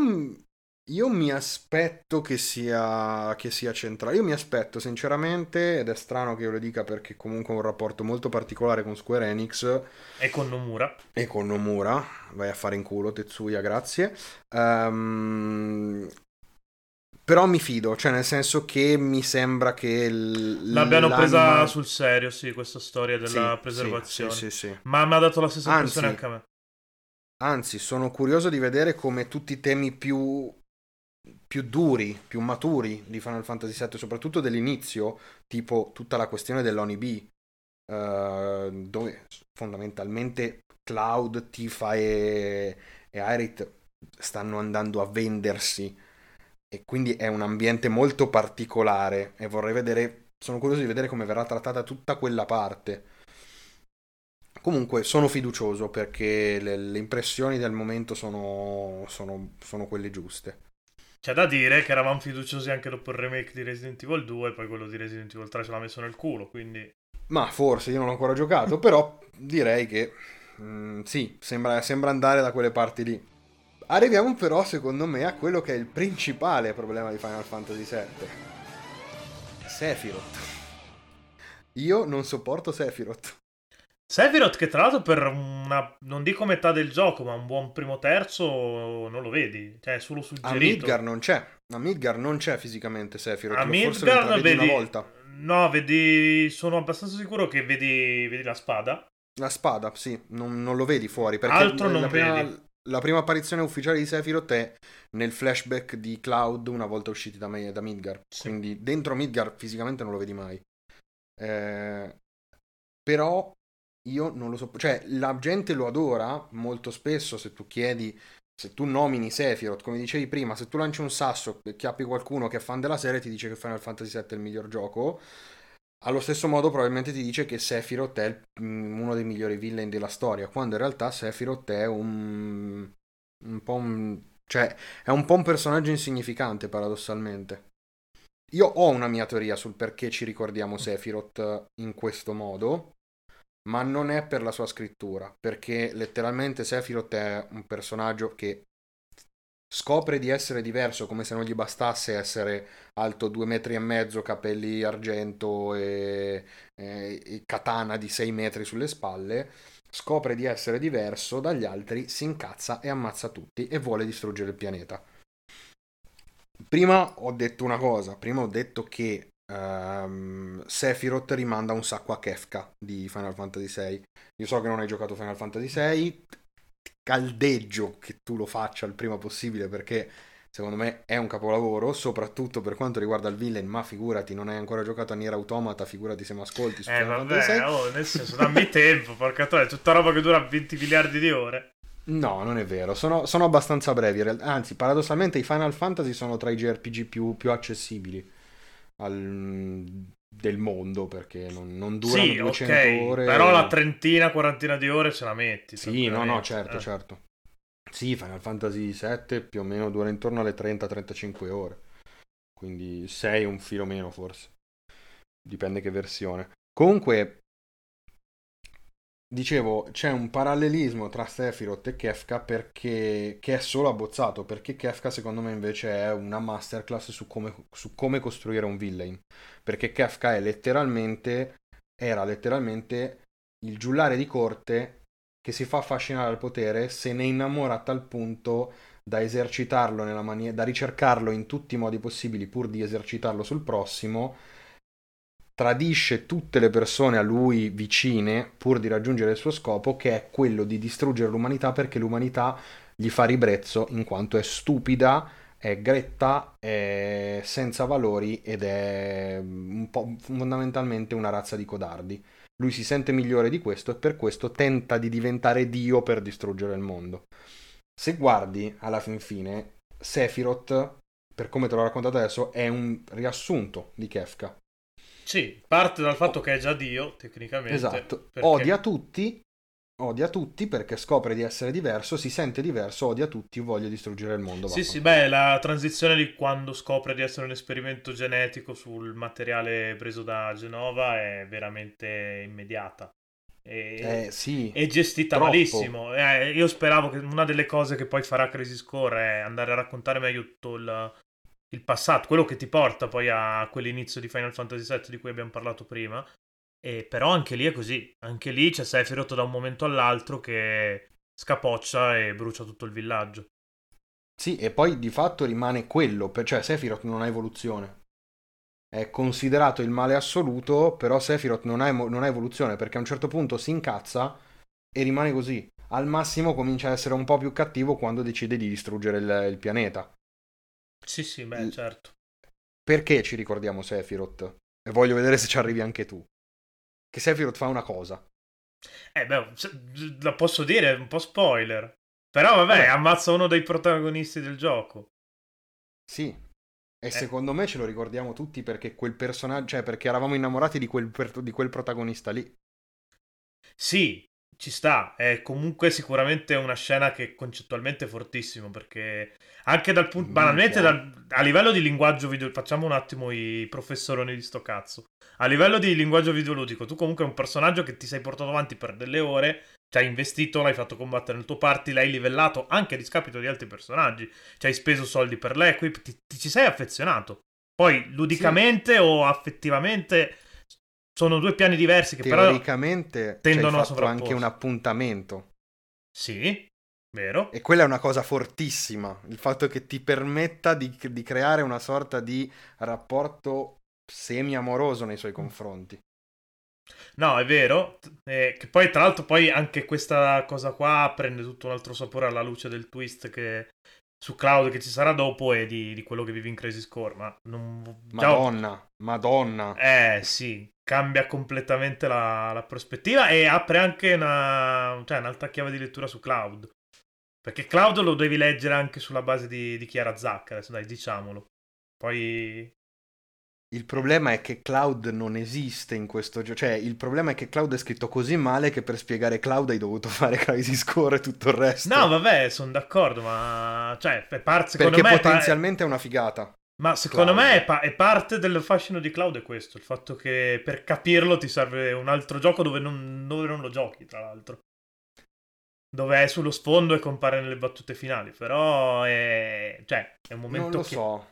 Io mi aspetto che sia, che sia centrale. Io mi aspetto sinceramente, ed è strano che io lo dica perché comunque ho un rapporto molto particolare con Square Enix. E con Nomura. E con Nomura. Vai a fare in culo, Tetsuya, grazie. Um, però mi fido, cioè nel senso che mi sembra che... L- L'abbiano l'anima... presa sul serio, sì, questa storia della sì, preservazione. Sì, sì, sì, Ma mi ha dato la stessa impressione anche a me. Anzi, sono curioso di vedere come tutti i temi più più duri, più maturi di Final Fantasy VII, soprattutto dell'inizio, tipo tutta la questione dell'ONIB, uh, dove fondamentalmente Cloud, Tifa e, e Aerith stanno andando a vendersi e quindi è un ambiente molto particolare e vorrei vedere, sono curioso di vedere come verrà trattata tutta quella parte. Comunque sono fiducioso perché le, le impressioni del momento sono, sono, sono quelle giuste. C'è da dire che eravamo fiduciosi anche dopo il remake di Resident Evil 2 e poi quello di Resident Evil 3 ce l'ha messo nel culo, quindi... Ma forse, io non ho ancora giocato, però direi che mm, sì, sembra, sembra andare da quelle parti lì. Arriviamo però, secondo me, a quello che è il principale problema di Final Fantasy VII. Sephiroth. Io non sopporto Sephiroth. Sephiroth che tra l'altro per una, non dico metà del gioco, ma un buon primo terzo non lo vedi, cioè è solo suggerito. A Midgar non c'è, a Midgar non c'è fisicamente Sephiroth, a Midgar vedi una volta. No, vedi, sono abbastanza sicuro che vedi, vedi la spada. La spada, sì, non, non lo vedi fuori. Perché Altro non prima, vedi. La prima apparizione ufficiale di Sephiroth è nel flashback di Cloud una volta usciti da, da Midgar. Sì. Quindi dentro Midgar fisicamente non lo vedi mai. Eh, però io non lo so, cioè la gente lo adora molto spesso se tu chiedi, se tu nomini Sephiroth, come dicevi prima, se tu lanci un sasso e chiappi qualcuno che è fan della serie ti dice che Final Fantasy VII è il miglior gioco, allo stesso modo probabilmente ti dice che Sephiroth è mm, uno dei migliori villain della storia, quando in realtà Sephiroth è un, un po' un, cioè è un po' un personaggio insignificante paradossalmente. Io ho una mia teoria sul perché ci ricordiamo Sephiroth in questo modo, ma non è per la sua scrittura, perché letteralmente Sephiroth è un personaggio che scopre di essere diverso come se non gli bastasse essere alto due metri e mezzo, capelli argento e, e, e katana di sei metri sulle spalle, scopre di essere diverso dagli altri, si incazza e ammazza tutti e vuole distruggere il pianeta. Prima ho detto una cosa, prima ho detto che Um, Sephiroth rimanda un sacco a Kefka di Final Fantasy VI. Io so che non hai giocato Final Fantasy VI, caldeggio che tu lo faccia il prima possibile perché secondo me è un capolavoro, soprattutto per quanto riguarda il villain, ma figurati, non hai ancora giocato a Nier Automata, figurati se mi ascolti eh, vabbè. Oh, nel senso, dammi tempo, porca tua, è tutta roba che dura 20 miliardi di ore. No, non è vero, sono, sono abbastanza brevi, anzi, paradossalmente i Final Fantasy sono tra i JRPG più, più accessibili al, del mondo perché non, non durano sì, 200 okay, ore. Però la trentina, quarantina di ore ce la metti. Sì, no, no, certo, eh. certo. Sì, Final Fantasy VII più o meno dura intorno alle 30-35 ore. Quindi 6 un filo meno forse. Dipende che versione. Comunque, Dicevo, c'è un parallelismo tra Sephiroth e Kefka perché, che è solo abbozzato, perché Kefka secondo me invece è una masterclass su come, su come costruire un villain. Perché Kefka è letteralmente, era letteralmente il giullare di corte che si fa affascinare al potere, se ne innamora a tal punto da esercitarlo nella maniera, da ricercarlo in tutti i modi possibili pur di esercitarlo sul prossimo tradisce tutte le persone a lui vicine pur di raggiungere il suo scopo, che è quello di distruggere l'umanità perché l'umanità gli fa ribrezzo in quanto è stupida, è gretta, è senza valori ed è un fondamentalmente una razza di codardi. Lui si sente migliore di questo e per questo tenta di diventare Dio per distruggere il mondo. Se guardi alla fin fine, Sephiroth, per come te l'ho raccontato adesso, è un riassunto di Kefka sì, parte dal fatto che è già Dio, tecnicamente. Esatto. Perché... Odia tutti, odia tutti perché scopre di essere diverso, si sente diverso, odia tutti, voglia distruggere il mondo. Sì, sì, beh, la transizione di quando scopre di essere un esperimento genetico sul materiale preso da Genova è veramente immediata. E, Eh, sì. è gestita troppo. malissimo. Eh, io speravo che una delle cose che poi farà Crazy Score è andare a raccontare meglio tutto il, il passato, quello che ti porta poi a quell'inizio di Final Fantasy VII di cui abbiamo parlato prima. E però anche lì è così. Anche lì c'è Sephiroth da un momento all'altro che scapoccia e brucia tutto il villaggio. Sì, e poi di fatto rimane quello, cioè Sephiroth non ha evoluzione. È considerato il male assoluto, però Sephiroth non ha, non ha evoluzione perché a un certo punto si incazza e rimane così. Al massimo comincia a essere un po' più cattivo quando decide di distruggere il, il pianeta. Sì, sì, beh, certo. Perché ci ricordiamo Sephiroth? E voglio vedere se ci arrivi anche tu. Che Sephiroth fa una cosa. Eh, beh, la posso dire, è un po' spoiler. Però vabbè, Vabbè. ammazza uno dei protagonisti del gioco. Sì. E Eh. secondo me ce lo ricordiamo tutti perché quel personaggio, cioè perché eravamo innamorati di quel, di quel protagonista lì. Sì, ci sta. È comunque sicuramente una scena che concettualmente è fortissimo. Perché anche dal punto. Minchia. Banalmente, dal- a livello di linguaggio video. Facciamo un attimo i professoroni di sto cazzo. A livello di linguaggio videoludico, tu comunque è un personaggio che ti sei portato avanti per delle ore. Ci hai investito, l'hai fatto combattere nel tuo party, l'hai livellato anche a discapito di altri personaggi. Ci hai speso soldi per l'equip, ti, ti ci sei affezionato. Poi, ludicamente o affettivamente, sono due piani diversi che però Teoricamente tendono ci a fatto anche sovrapporsi. un appuntamento. Sì, vero. E quella è una cosa fortissima, il fatto che ti permetta di, di creare una sorta di rapporto semi-amoroso nei suoi confronti. No, è vero. Eh, che poi, tra l'altro, poi anche questa cosa qua prende tutto un altro sapore alla luce del twist che su Cloud che ci sarà dopo e di, di quello che vivi in Crazy Score. Ma non... Madonna, madonna. Eh sì, cambia completamente la, la prospettiva e apre anche una, cioè, un'altra chiave di lettura su Cloud. Perché Cloud lo devi leggere anche sulla base di, di Chiara Zacca, adesso dai, diciamolo. Poi Il problema è che Cloud non esiste in questo gioco. Cioè, il problema è che Cloud è scritto così male che per spiegare Cloud hai dovuto fare Crazy Score e tutto il resto. No, vabbè, sono d'accordo, ma cioè, è parte, secondo Perché me potenzialmente è una figata. Ma secondo Cloud. me è, pa- è parte del fascino di Cloud è questo, il fatto che per capirlo ti serve un altro gioco dove non, dove non lo giochi, tra l'altro. Dove è sullo sfondo e compare nelle battute finali, però è cioè, è un momento Non lo che so.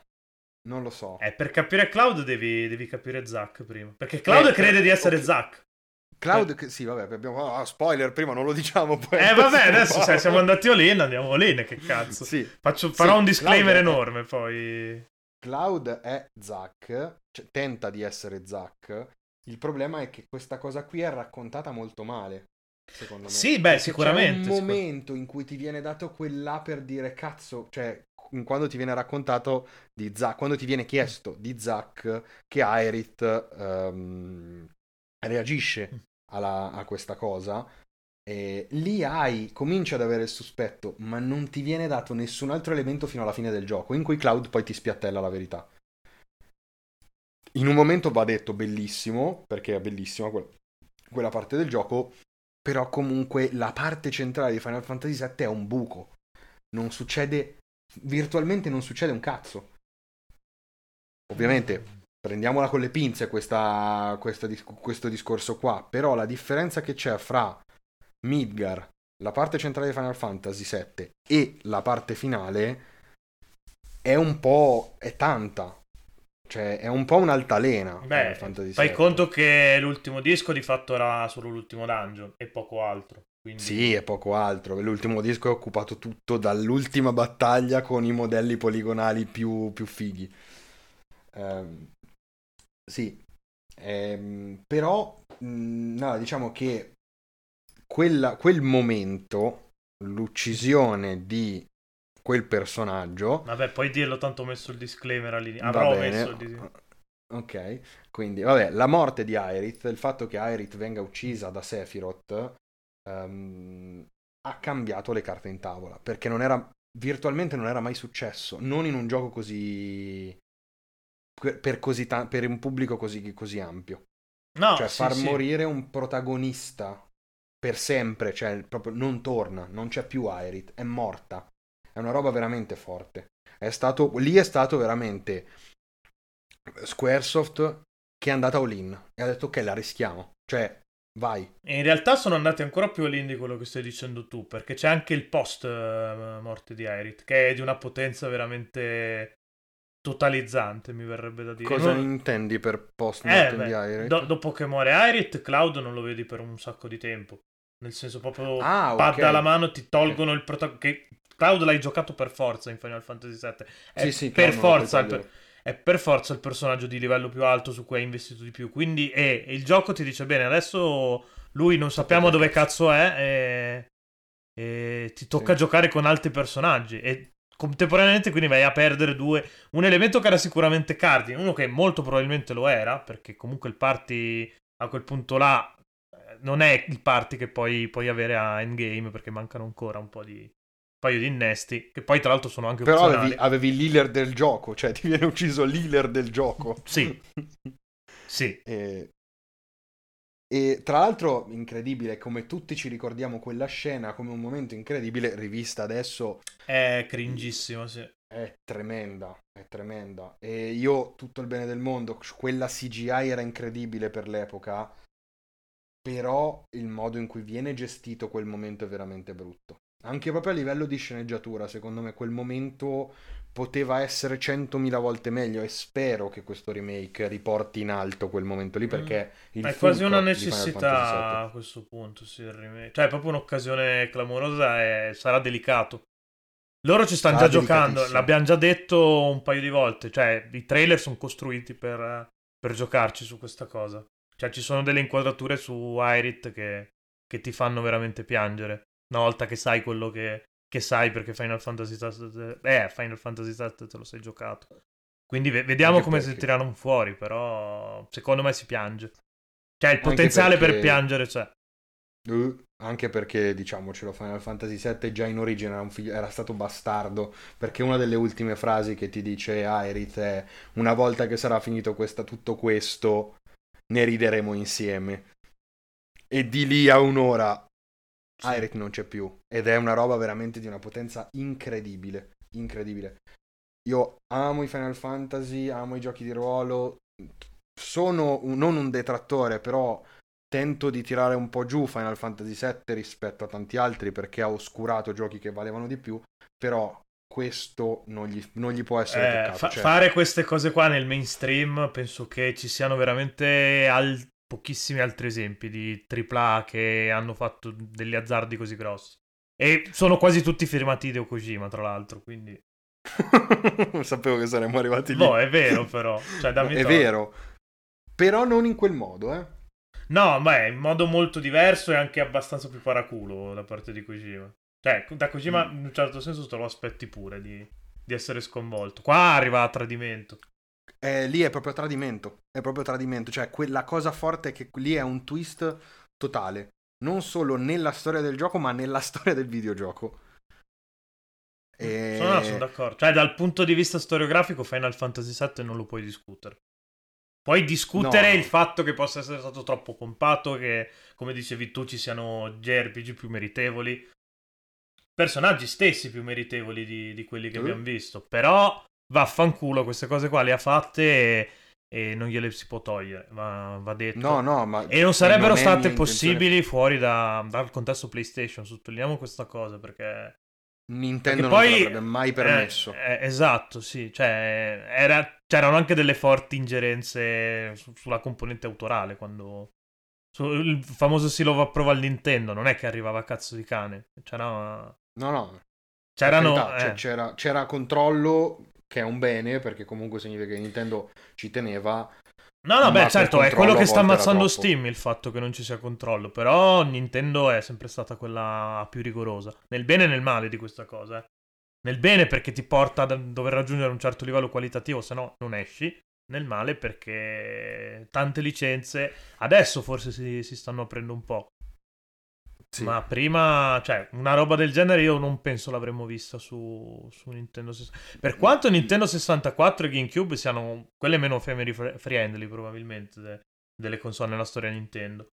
Non lo so. Eh, per capire Cloud devi, devi capire Zack prima. Perché Cloud Eh, crede di essere ok. Zack. Cloud, che- sì, vabbè, abbiamo... ah, spoiler, prima non lo diciamo. Poi Eh, vabbè, adesso se farlo. siamo andati all-in, andiamo all-in, che cazzo. Sì, Faccio- farò Sì, un disclaimer Cloud enorme, poi... Cloud è Zack, cioè, tenta di essere Zack. Il problema è che questa cosa qui è raccontata molto male, secondo me. Sì, beh, Perché sicuramente, C'è un momento in cui ti viene dato quella per dire cazzo, cioè quando ti viene raccontato di Zack, quando ti viene chiesto di Zack che Aerith ehm, reagisce Mm. alla- a questa cosa. E lì hai, cominci ad avere il sospetto, ma non ti viene dato nessun altro elemento fino alla fine del gioco, in cui Cloud poi ti spiattella la verità. In un momento va detto bellissimo, perché è bellissima quella, quella parte del gioco, però comunque la parte centrale di Final Fantasy VII è un buco. Non succede, virtualmente non succede un cazzo. Ovviamente prendiamola con le pinze questa, questa questo discorso qua, però la differenza che c'è fra Midgar, la parte centrale di Final Fantasy VII e la parte finale è un po'... è tanta. Cioè, è un po' un'altalena. Beh, fai conto che l'ultimo disco di fatto era solo l'ultimo dungeon e poco altro. Quindi... Sì, e poco altro. L'ultimo disco è occupato tutto dall'ultima battaglia con i modelli poligonali più, più fighi. Ehm, sì, Ehm, però mh, no, diciamo che quella- quel momento, l'uccisione di quel personaggio, Vabbè, puoi dirlo, tanto ho messo il disclaimer all'inizio. Avrò bene. messo il disclaimer. Ok, quindi vabbè, la morte di Aerith, il fatto che Aerith venga uccisa da Sephiroth ehm, ha cambiato le carte in tavola, perché non era virtualmente non era mai successo, non in un gioco così per, per così ta- per un pubblico così, così ampio. No, cioè sì, far sì. morire un protagonista per sempre, cioè proprio non torna, non c'è più Aerith, è morta. È una roba veramente forte. È stato, lì è stato veramente Squaresoft che è andata all-in e ha detto ok, la rischiamo. Cioè, vai. E in realtà sono andati ancora più all'in di quello che stai dicendo tu, perché c'è anche il post uh, morte di Aerith, che è di una potenza veramente totalizzante, mi verrebbe da dire. Cosa non... intendi per post morte eh, di Aerith? Do- dopo che muore Aerith, Cloud non lo vedi per un sacco di tempo. Nel senso proprio ah, pad okay. alla mano ti tolgono okay. il protagonista. Cloud l'hai giocato per forza in Final Fantasy VII. È sì, sì, per forza. Per... È per forza il personaggio di livello più alto su cui hai investito di più. Quindi è, il gioco ti dice: Bene, adesso lui non sappiamo dove cazzo è. E, e ti tocca sì. giocare con altri personaggi. E contemporaneamente quindi vai a perdere due un elemento che era sicuramente cardine uno che molto probabilmente lo era perché comunque il party a quel punto là eh, non è il party che poi puoi avere a endgame perché mancano ancora un po' di un paio di innesti che poi tra l'altro sono anche però avevi, avevi l'healer del gioco cioè ti viene ucciso l'healer del gioco sì sì e... E tra l'altro, incredibile, come tutti ci ricordiamo quella scena come un momento incredibile, rivista adesso. È cringissimo, sì. È tremenda, è tremenda. E io, tutto il bene del mondo, quella CGI era incredibile per l'epoca, però il modo in cui viene gestito quel momento è veramente brutto. Anche proprio a livello di sceneggiatura, secondo me quel momento poteva essere centomila volte meglio e spero che questo remake riporti in alto quel momento lì perché mm. è quasi una necessità a questo punto sì, il remake. cioè è proprio un'occasione clamorosa e sarà delicato loro ci stanno già giocando l'abbiamo già detto un paio di volte cioè i trailer sono costruiti per, per giocarci su questa cosa cioè ci sono delle inquadrature su Irit che, che ti fanno veramente piangere una volta che sai quello che, che sai perché Final Fantasy VII, eh, Final Fantasy VII te lo sei giocato. Quindi vediamo Anche come perché... si tirano fuori, però secondo me si piange. Cioè il potenziale perché... per piangere c'è. Uh, anche perché, diciamocelo, Final Fantasy VII già in origine era, figlio, era, stato bastardo, perché una delle ultime frasi che ti dice Aerith è una volta che sarà finito questa, tutto questo, ne rideremo insieme. E di lì a un'ora sì. Aerith non c'è più ed è una roba veramente di una potenza incredibile, incredibile. Io amo i Final Fantasy, amo i giochi di ruolo, sono un, non un detrattore, però tento di tirare un po' giù Final Fantasy VII rispetto a tanti altri perché ha oscurato giochi che valevano di più, però questo non gli, non gli può essere eh, toccato. Fa- cioè... Fare queste cose qua nel mainstream penso che ci siano veramente al- pochissimi altri esempi di AAA che hanno fatto degli azzardi così grossi. E sono quasi tutti firmati Hideo Kojima, tra l'altro, quindi... Sapevo che saremmo arrivati lì. No, è vero però. Cioè, no, è vero. Però non in quel modo, eh. No, ma è in modo molto diverso e anche abbastanza più paraculo da parte di Kojima. Cioè, da Kojima mm. in un certo senso te lo aspetti pure di, di essere sconvolto. Qua arriva a tradimento. Eh, lì è proprio tradimento, è proprio tradimento, cioè quella cosa forte è che lì è un twist totale, non solo nella storia del gioco, ma nella storia del videogioco. E... Sono, sono d'accordo, cioè dal punto di vista storiografico Final Fantasy VII non lo puoi discutere. Puoi discutere no. il fatto che possa essere stato troppo pompato, che come dicevi tu ci siano JRPG più meritevoli, personaggi stessi più meritevoli di, di quelli che uh. abbiamo visto, però vaffanculo, queste cose qua le ha fatte e, e non gliele si può togliere, va, va detto. No, no, ma... E non sarebbero non state possibili fuori da, dal contesto PlayStation, sottolineiamo questa cosa perché... Nintendo perché non poi, l'avrebbe mai permesso. Eh, eh, esatto, sì, cioè era, c'erano anche delle forti ingerenze su, sulla componente autorale quando... Su, il famoso Seal of Approval Nintendo non è che arrivava a cazzo di cane, c'era... No, no. C'erano... Carità, eh. c'era, c'era controllo che è un bene perché comunque significa che Nintendo ci teneva. No, no, beh, certo, è quello che sta ammazzando Steam il fatto che non ci sia controllo, però Nintendo è sempre stata quella più rigorosa, nel bene e nel male di questa cosa. Eh. Nel bene perché ti porta a dover raggiungere un certo livello qualitativo, se no non esci. Nel male perché tante licenze adesso forse si, si stanno aprendo un po'. Sì. Ma prima, cioè, una roba del genere io non penso l'avremmo vista su, su Nintendo 64. Per quanto Nintendo 64 e GameCube siano quelle meno family friendly probabilmente de- delle console nella storia Nintendo.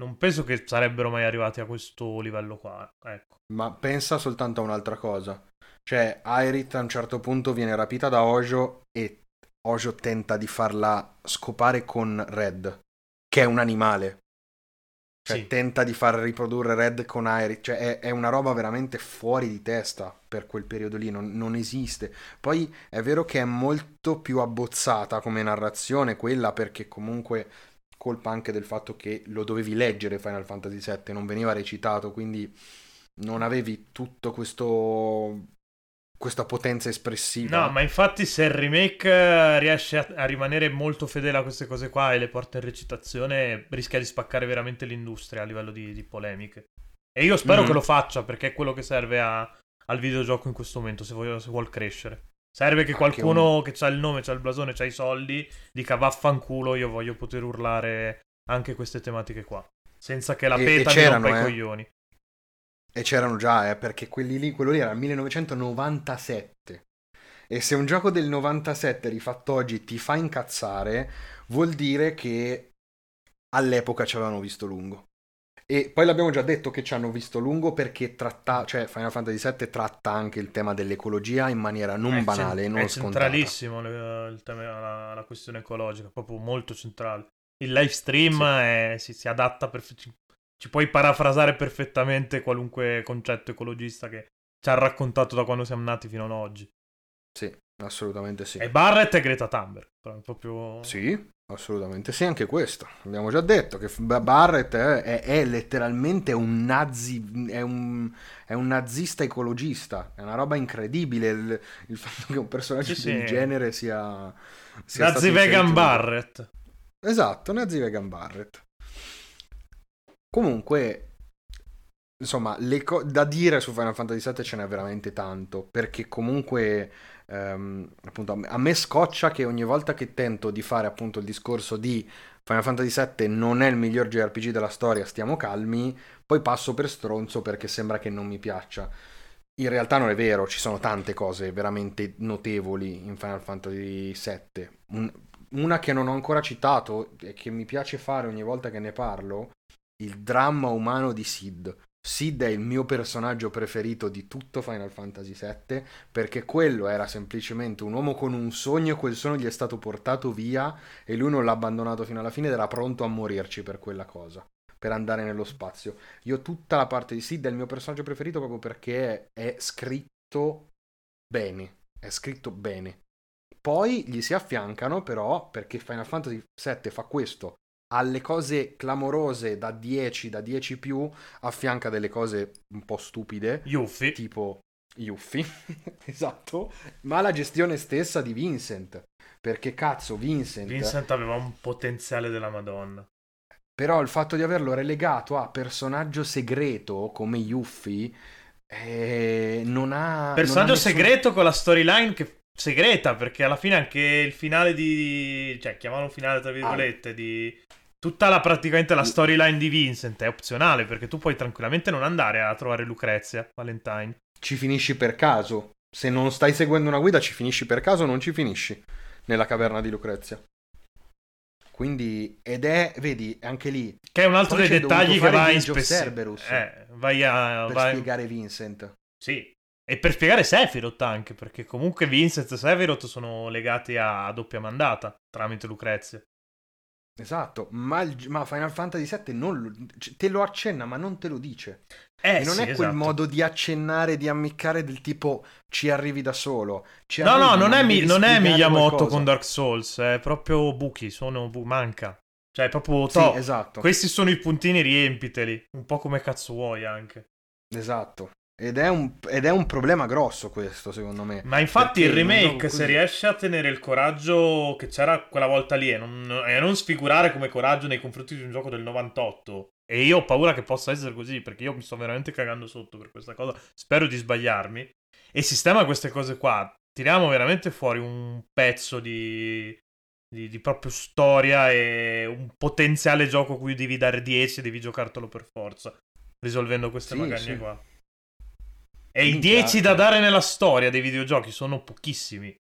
Non penso che sarebbero mai arrivati a questo livello qua. Ecco. Ma pensa soltanto a un'altra cosa. Cioè, Aerith a un certo punto viene rapita da Ojo e Ojo tenta di farla scopare con Red, che è un animale. Cioè, Sì. tenta di far riprodurre Red con Aerith. Cioè, è, è una roba veramente fuori di testa per quel periodo lì. Non, non esiste. Poi è vero che è molto più abbozzata come narrazione quella, perché comunque colpa anche del fatto che lo dovevi leggere Final Fantasy VII, non veniva recitato, quindi non avevi tutto questo. Questa potenza espressiva. No, ma infatti se il remake eh, riesce a, a rimanere molto fedele a queste cose qua e le porta in recitazione, rischia di spaccare veramente l'industria a livello di, di polemiche. E io spero Mhm. che lo faccia, perché è quello che serve a- al videogioco in questo momento, se, voglio- se vuol crescere. Serve che Anche qualcuno che ha il nome, ha il blasone, ha i soldi, dica vaffanculo, io voglio poter urlare anche queste tematiche qua. Senza che la E- e peta mi c'erano, rompa i eh. coglioni. E c'erano già, eh, perché quelli lì, quello lì era il 1997. E se un gioco del 97 rifatto oggi ti fa incazzare, vuol dire che all'epoca ci avevano visto lungo. E poi l'abbiamo già detto che ci hanno visto lungo perché tratta, cioè Final Fantasy VII tratta anche il tema dell'ecologia in maniera non È banale, cen- non è scontata. centralissimo le- il tema, la, la questione ecologica, proprio molto centrale. Il live stream Sì. è- si, si adatta perfe- ci, puoi parafrasare perfettamente qualunque concetto ecologista che ci ha raccontato da quando siamo nati fino ad oggi. Sì, assolutamente sì. E Barrett e Greta Thunberg, proprio... Sì, assolutamente sì, anche questo. Abbiamo già detto che Barrett è, è- è letteralmente un nazi, è un, è un nazista ecologista. È una roba incredibile il, il fatto che un personaggio Sì, del sì. genere sia... sia Nazi Vegan Barrett. Esatto, Nazi Vegan Barrett. Comunque, insomma, co- da dire su Final Fantasy VII ce n'è veramente tanto, perché comunque, ehm, appunto, a me scoccia che ogni volta che tento di fare appunto il discorso di Final Fantasy VII non è il miglior JRPG della storia, stiamo calmi, poi passo per stronzo perché sembra che non mi piaccia. In realtà non è vero, ci sono tante cose veramente notevoli in Final Fantasy VII. Un- una che non ho ancora citato e che mi piace fare ogni volta che ne parlo, il dramma umano di Sid. Sid è il mio personaggio preferito di tutto Final Fantasy VII perché quello era semplicemente un uomo con un sogno e quel sogno gli è stato portato via e lui non l'ha abbandonato fino alla fine ed era pronto a morirci per quella cosa, per andare nello spazio. Io tutta la parte di Sid è il mio personaggio preferito proprio perché è scritto bene, è scritto bene. Poi gli si affiancano però, perché Final Fantasy VII fa questo, alle cose clamorose da 10, da 10 più, affianca delle cose un po' stupide, Yuffie. tipo Yuffie, esatto, ma la gestione stessa di Vincent, perché cazzo Vincent, Vincent aveva un potenziale della Madonna. però il fatto di averlo relegato a personaggio segreto come Yuffie eh, non ha... Personaggio non ha nessun- segreto con la storyline che segreta, perché alla fine anche il finale di... cioè, chiamalo finale tra virgolette, di... Tutta la, praticamente la storyline di Vincent è opzionale, perché tu puoi tranquillamente non andare a trovare Lucrezia, Valentine. Ci finisci per caso. Se non stai seguendo una guida ci finisci per caso o non ci finisci nella caverna di Lucrezia. Quindi, ed è, vedi, anche lì, Che è un altro dei dettagli che fare va in spessore. Cerberus. Eh, vai a... per vai- spiegare Vincent. Sì. E per spiegare Sephiroth anche, perché comunque Vincent e Sephiroth sono legati a doppia mandata tramite Lucrezia. Esatto, ma, il- ma Final Fantasy VII non lo- te lo accenna, ma non te lo dice. Eh, e non sì, è quel esatto. modo di accennare, di ammiccare del tipo ci arrivi da solo. Ci No, arrivi, no, ma non è, mi non è Miyamoto qualcosa. con Dark Souls, è proprio Buki, sono bu- manca. Cioè, è proprio Sì, to- esatto. Questi sono i puntini, riempiteli. Un po' come cazzo vuoi anche. Esatto. Ed è, un, ed è un problema grosso questo, secondo me. Ma infatti Perché il remake, così- se riesce a tenere il coraggio che c'era quella volta lì e non, e non sfigurare come coraggio nei confronti di un gioco del 98. E io ho paura che possa essere così, perché io mi sto veramente cagando sotto per questa cosa. Spero di sbagliarmi. E sistema queste cose qua. Tiriamo veramente fuori un pezzo di, di, di proprio storia e un potenziale gioco a cui devi dare 10 e devi giocartelo per forza. Risolvendo queste Sì, magagne sì. qua. E i Minchia, 10 da dare nella storia dei videogiochi sono pochissimi.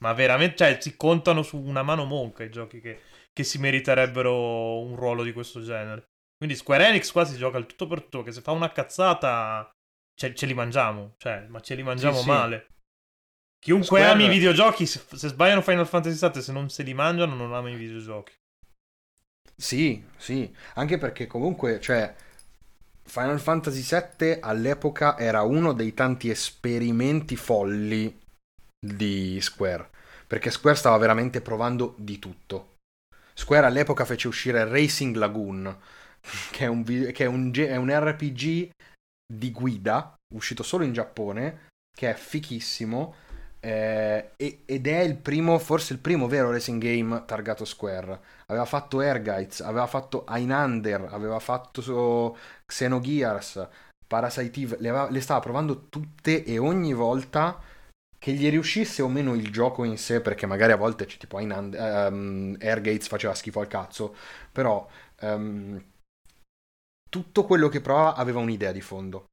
Ma veramente, cioè, si contano su una mano monca i giochi che, che si meriterebbero un ruolo di questo genere. Quindi Square Enix qua si gioca il tutto per tutto, che se fa una cazzata ce, ce li mangiamo. Cioè, ma ce li mangiamo Sì, sì. male. Chiunque Square- ami i videogiochi, se, se sbagliano Final Fantasy VII, se non se li mangiano, non ama i videogiochi. Sì, sì, anche perché comunque, cioè, Final Fantasy VII all'epoca era uno dei tanti esperimenti folli di Square, perché Square stava veramente provando di tutto. Square all'epoca fece uscire Racing Lagoon, che è un, che è un, è un RPG di guida, uscito solo in Giappone, che è fichissimo eh, ed è il primo, forse il primo vero racing game targato Square. Aveva fatto Airguides, aveva fatto Einander, aveva fatto Xenogears, Parasite Eve, le, aveva, le stava provando tutte e ogni volta che gli riuscisse o meno il gioco in sé, perché magari a volte c'è tipo Einander, um, Airgates faceva schifo al cazzo, però um, tutto quello che provava aveva un'idea di fondo.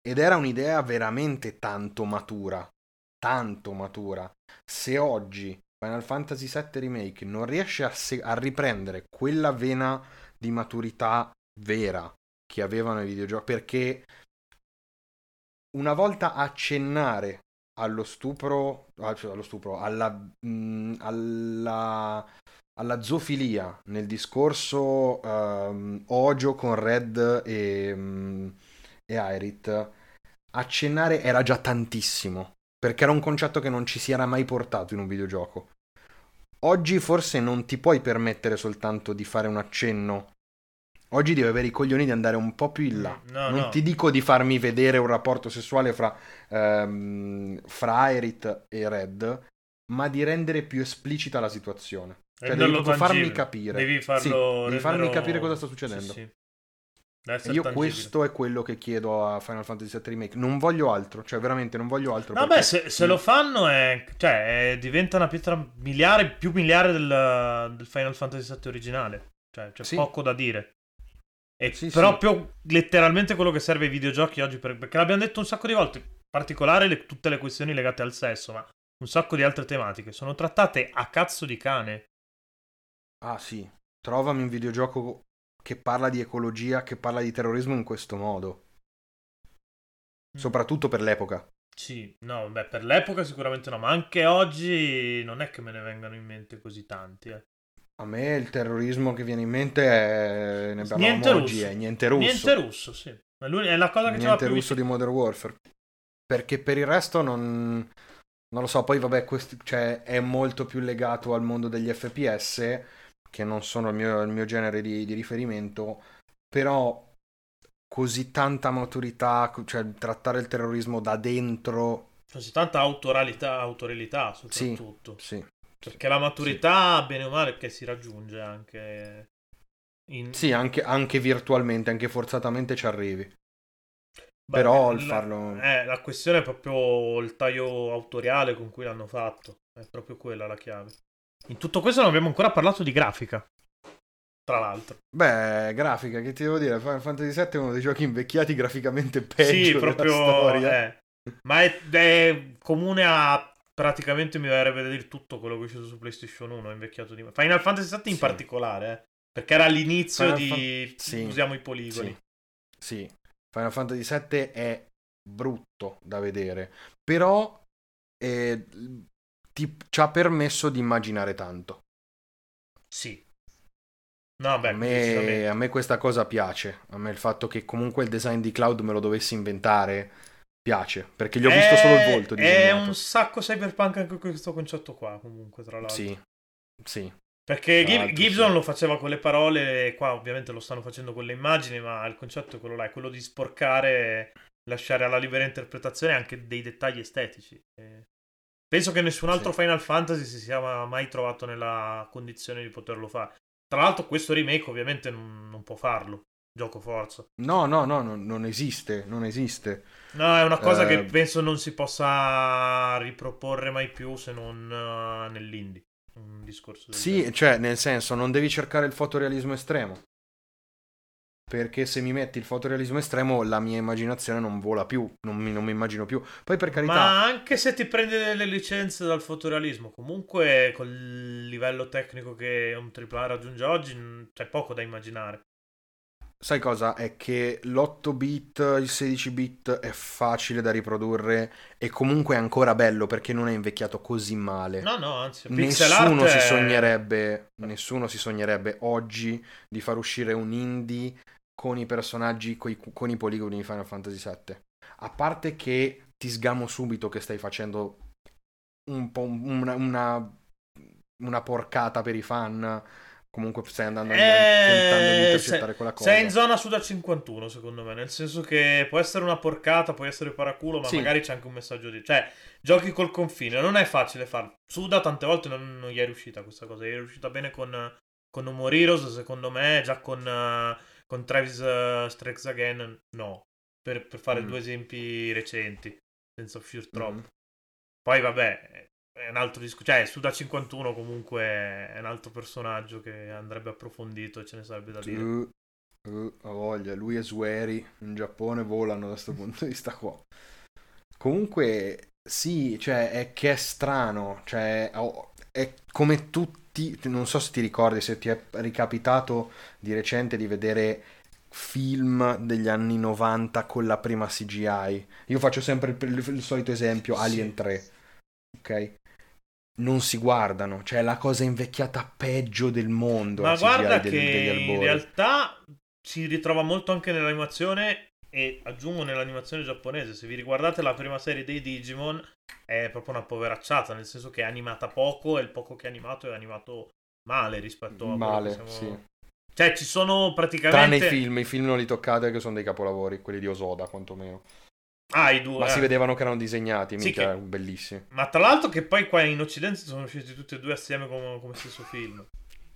Ed era un'idea veramente tanto matura tanto matura. Se oggi Final Fantasy VII Remake non riesce a, se- a riprendere quella vena di maturità vera che avevano i videogiochi, perché una volta accennare allo stupro, ah, cioè allo stupro, alla, mh, mm, alla, alla zoofilia nel discorso um, Ojo con Red e, um, e Aerith, accennare era già tantissimo perché era un concetto che non ci si era mai portato in un videogioco. Oggi forse non ti puoi permettere soltanto di fare un accenno. Oggi devi avere i coglioni di andare un po' più in là. No, non no. ti dico di farmi vedere un rapporto sessuale fra, ehm, fra Aerith e Red, ma di rendere più esplicita la situazione. Cioè, devi farmi capire. Devi, farlo sì, devi farmi capire cosa sta succedendo. Sì, sì. Io questo è quello che chiedo a Final Fantasy VII Remake. Non voglio altro, cioè veramente non voglio altro. Vabbè, perché... se, se, lo fanno è, cioè, è, diventa una pietra miliare, più miliare del, del Final Fantasy VII originale. Cioè, c'è sì. poco da dire. È sì, proprio sì. letteralmente quello che serve ai videogiochi oggi. Per, perché l'abbiamo detto un sacco di volte. In particolare le, tutte le questioni legate al sesso, ma un sacco di altre tematiche sono trattate a cazzo di cane. Ah sì, trovami un videogioco che parla di ecologia, che parla di terrorismo in questo modo. Mm. Soprattutto per l'epoca. Sì, no, beh, per l'epoca sicuramente no, ma anche oggi non è che me ne vengano in mente così tanti. Eh. A me il terrorismo che viene in mente è... ne niente oggi, russo. è niente russo. Niente russo, sì. È la cosa che niente più russo di Modern Warfare. Perché per il resto non... Non lo so, poi vabbè, questi, cioè, è molto più legato al mondo degli FPS che non sono il mio, il mio genere di, di, riferimento, però così tanta maturità, cioè trattare il terrorismo da dentro. Così tanta autoralità, autoralità soprattutto. Sì, sì. Perché la maturità, sì. bene o male, che si raggiunge anche... In... Sì, anche, anche virtualmente, anche forzatamente ci arrivi. Beh, Però il farlo... Eh, la questione è proprio il taglio autoriale con cui l'hanno fatto. È proprio quella la chiave. In tutto questo non abbiamo ancora parlato di grafica. Tra l'altro. Beh, grafica, che ti devo dire? Final Fantasy VII è uno dei giochi invecchiati graficamente peggio sì, proprio, storia. Eh. Ma è, è, comune a praticamente mi verrebbe da dire tutto quello che è uscito su PlayStation 1 invecchiato di Final Fantasy VII in sì. particolare, eh, perché era l'inizio Final di Fan... sì. usiamo i poligoni. Sì. sì. Final Fantasy VII è brutto da vedere, però eh, ti, ci ha permesso di immaginare tanto. Sì. No, beh, a, me, a me questa cosa piace. A me il fatto che comunque il design di Cloud me lo dovessi inventare piace. Perché gli ho è, visto solo il volto. Disegnato. È un sacco cyberpunk anche questo concetto qua, comunque, tra l'altro. Sì, sì. Perché Gib- Gibson sì. lo faceva con le parole, qua ovviamente lo stanno facendo con le immagini, ma il concetto è quello là, è quello di sporcare, lasciare alla libera interpretazione anche dei dettagli estetici. E Penso che nessun altro sì. Final Fantasy si sia mai trovato nella condizione di poterlo fare. Tra l'altro, questo remake ovviamente non, non può farlo. Gioco forza. No, no, no, no, non esiste. Non esiste. No, è una cosa eh... che penso non si possa riproporre mai più se non uh, nell'indie. Un discorso. Sì, genere. cioè, nel senso, non devi cercare il fotorealismo estremo perché se mi metti il fotorealismo estremo la mia immaginazione non vola più, non mi, non mi, immagino più. Poi per carità... Ma anche se ti prendi delle licenze dal fotorealismo, comunque col livello tecnico che un AAA raggiunge oggi c'è poco da immaginare. sai cosa? È che l'8 bit, il 16 bit è facile da riprodurre e comunque è ancora bello perché non è invecchiato così male. No, no, anzi, nessuno si è... sognerebbe, nessuno si sognerebbe oggi di far uscire un indie con i personaggi, con i, con i poligoni di Final Fantasy VII. A parte che ti sgamo subito che stai facendo un po' una, una, una porcata per i fan comunque stai andando eh, tentando di intercettare quella cosa. Sei in zona Suda 51, secondo me, nel senso che può essere una porcata, può essere paraculo, ma sì. magari c'è anche un messaggio di... Cioè, giochi col confine, non è facile farlo. Suda tante volte non, non gli è riuscita questa cosa, gli è riuscita bene con, con Heroes, secondo me, già con, uh, con Travis uh, Strikes Again, no. Per, per fare mm. due esempi recenti, senza uscire troppo. Mm. Poi vabbè, è un altro discorso. Cioè, Suda 51 comunque è un altro personaggio che andrebbe approfondito e ce ne sarebbe da dire. Uh, uh, voglia, lui e Sueri in Giappone volano da questo punto di vista qua. Comunque, sì, cioè, è che è strano. Cioè, oh, è come tutti. Non so se ti ricordi, se ti è ricapitato di recente di vedere film degli anni 90 con la prima CGI. Io faccio sempre il, il, solito esempio, Alien sì. 3. Ok? non si guardano, cioè è la cosa invecchiata peggio del mondo. Ma guarda del, che in realtà si ritrova molto anche nell'animazione e aggiungo nell'animazione giapponese, se vi riguardate la prima serie dei Digimon è proprio una poveracciata, nel senso che è animata poco e il poco che è animato è animato male rispetto a male, siamo... sì. Cioè ci sono praticamente Tranne i film, i film non li toccate che sono dei capolavori, quelli di Osoda quantomeno. Ah, i due. Ma eh. si vedevano che erano disegnati, sì, mica, che... bellissimi. Ma tra l'altro che poi qua in Occidente sono usciti tutti e due assieme come, come stesso film.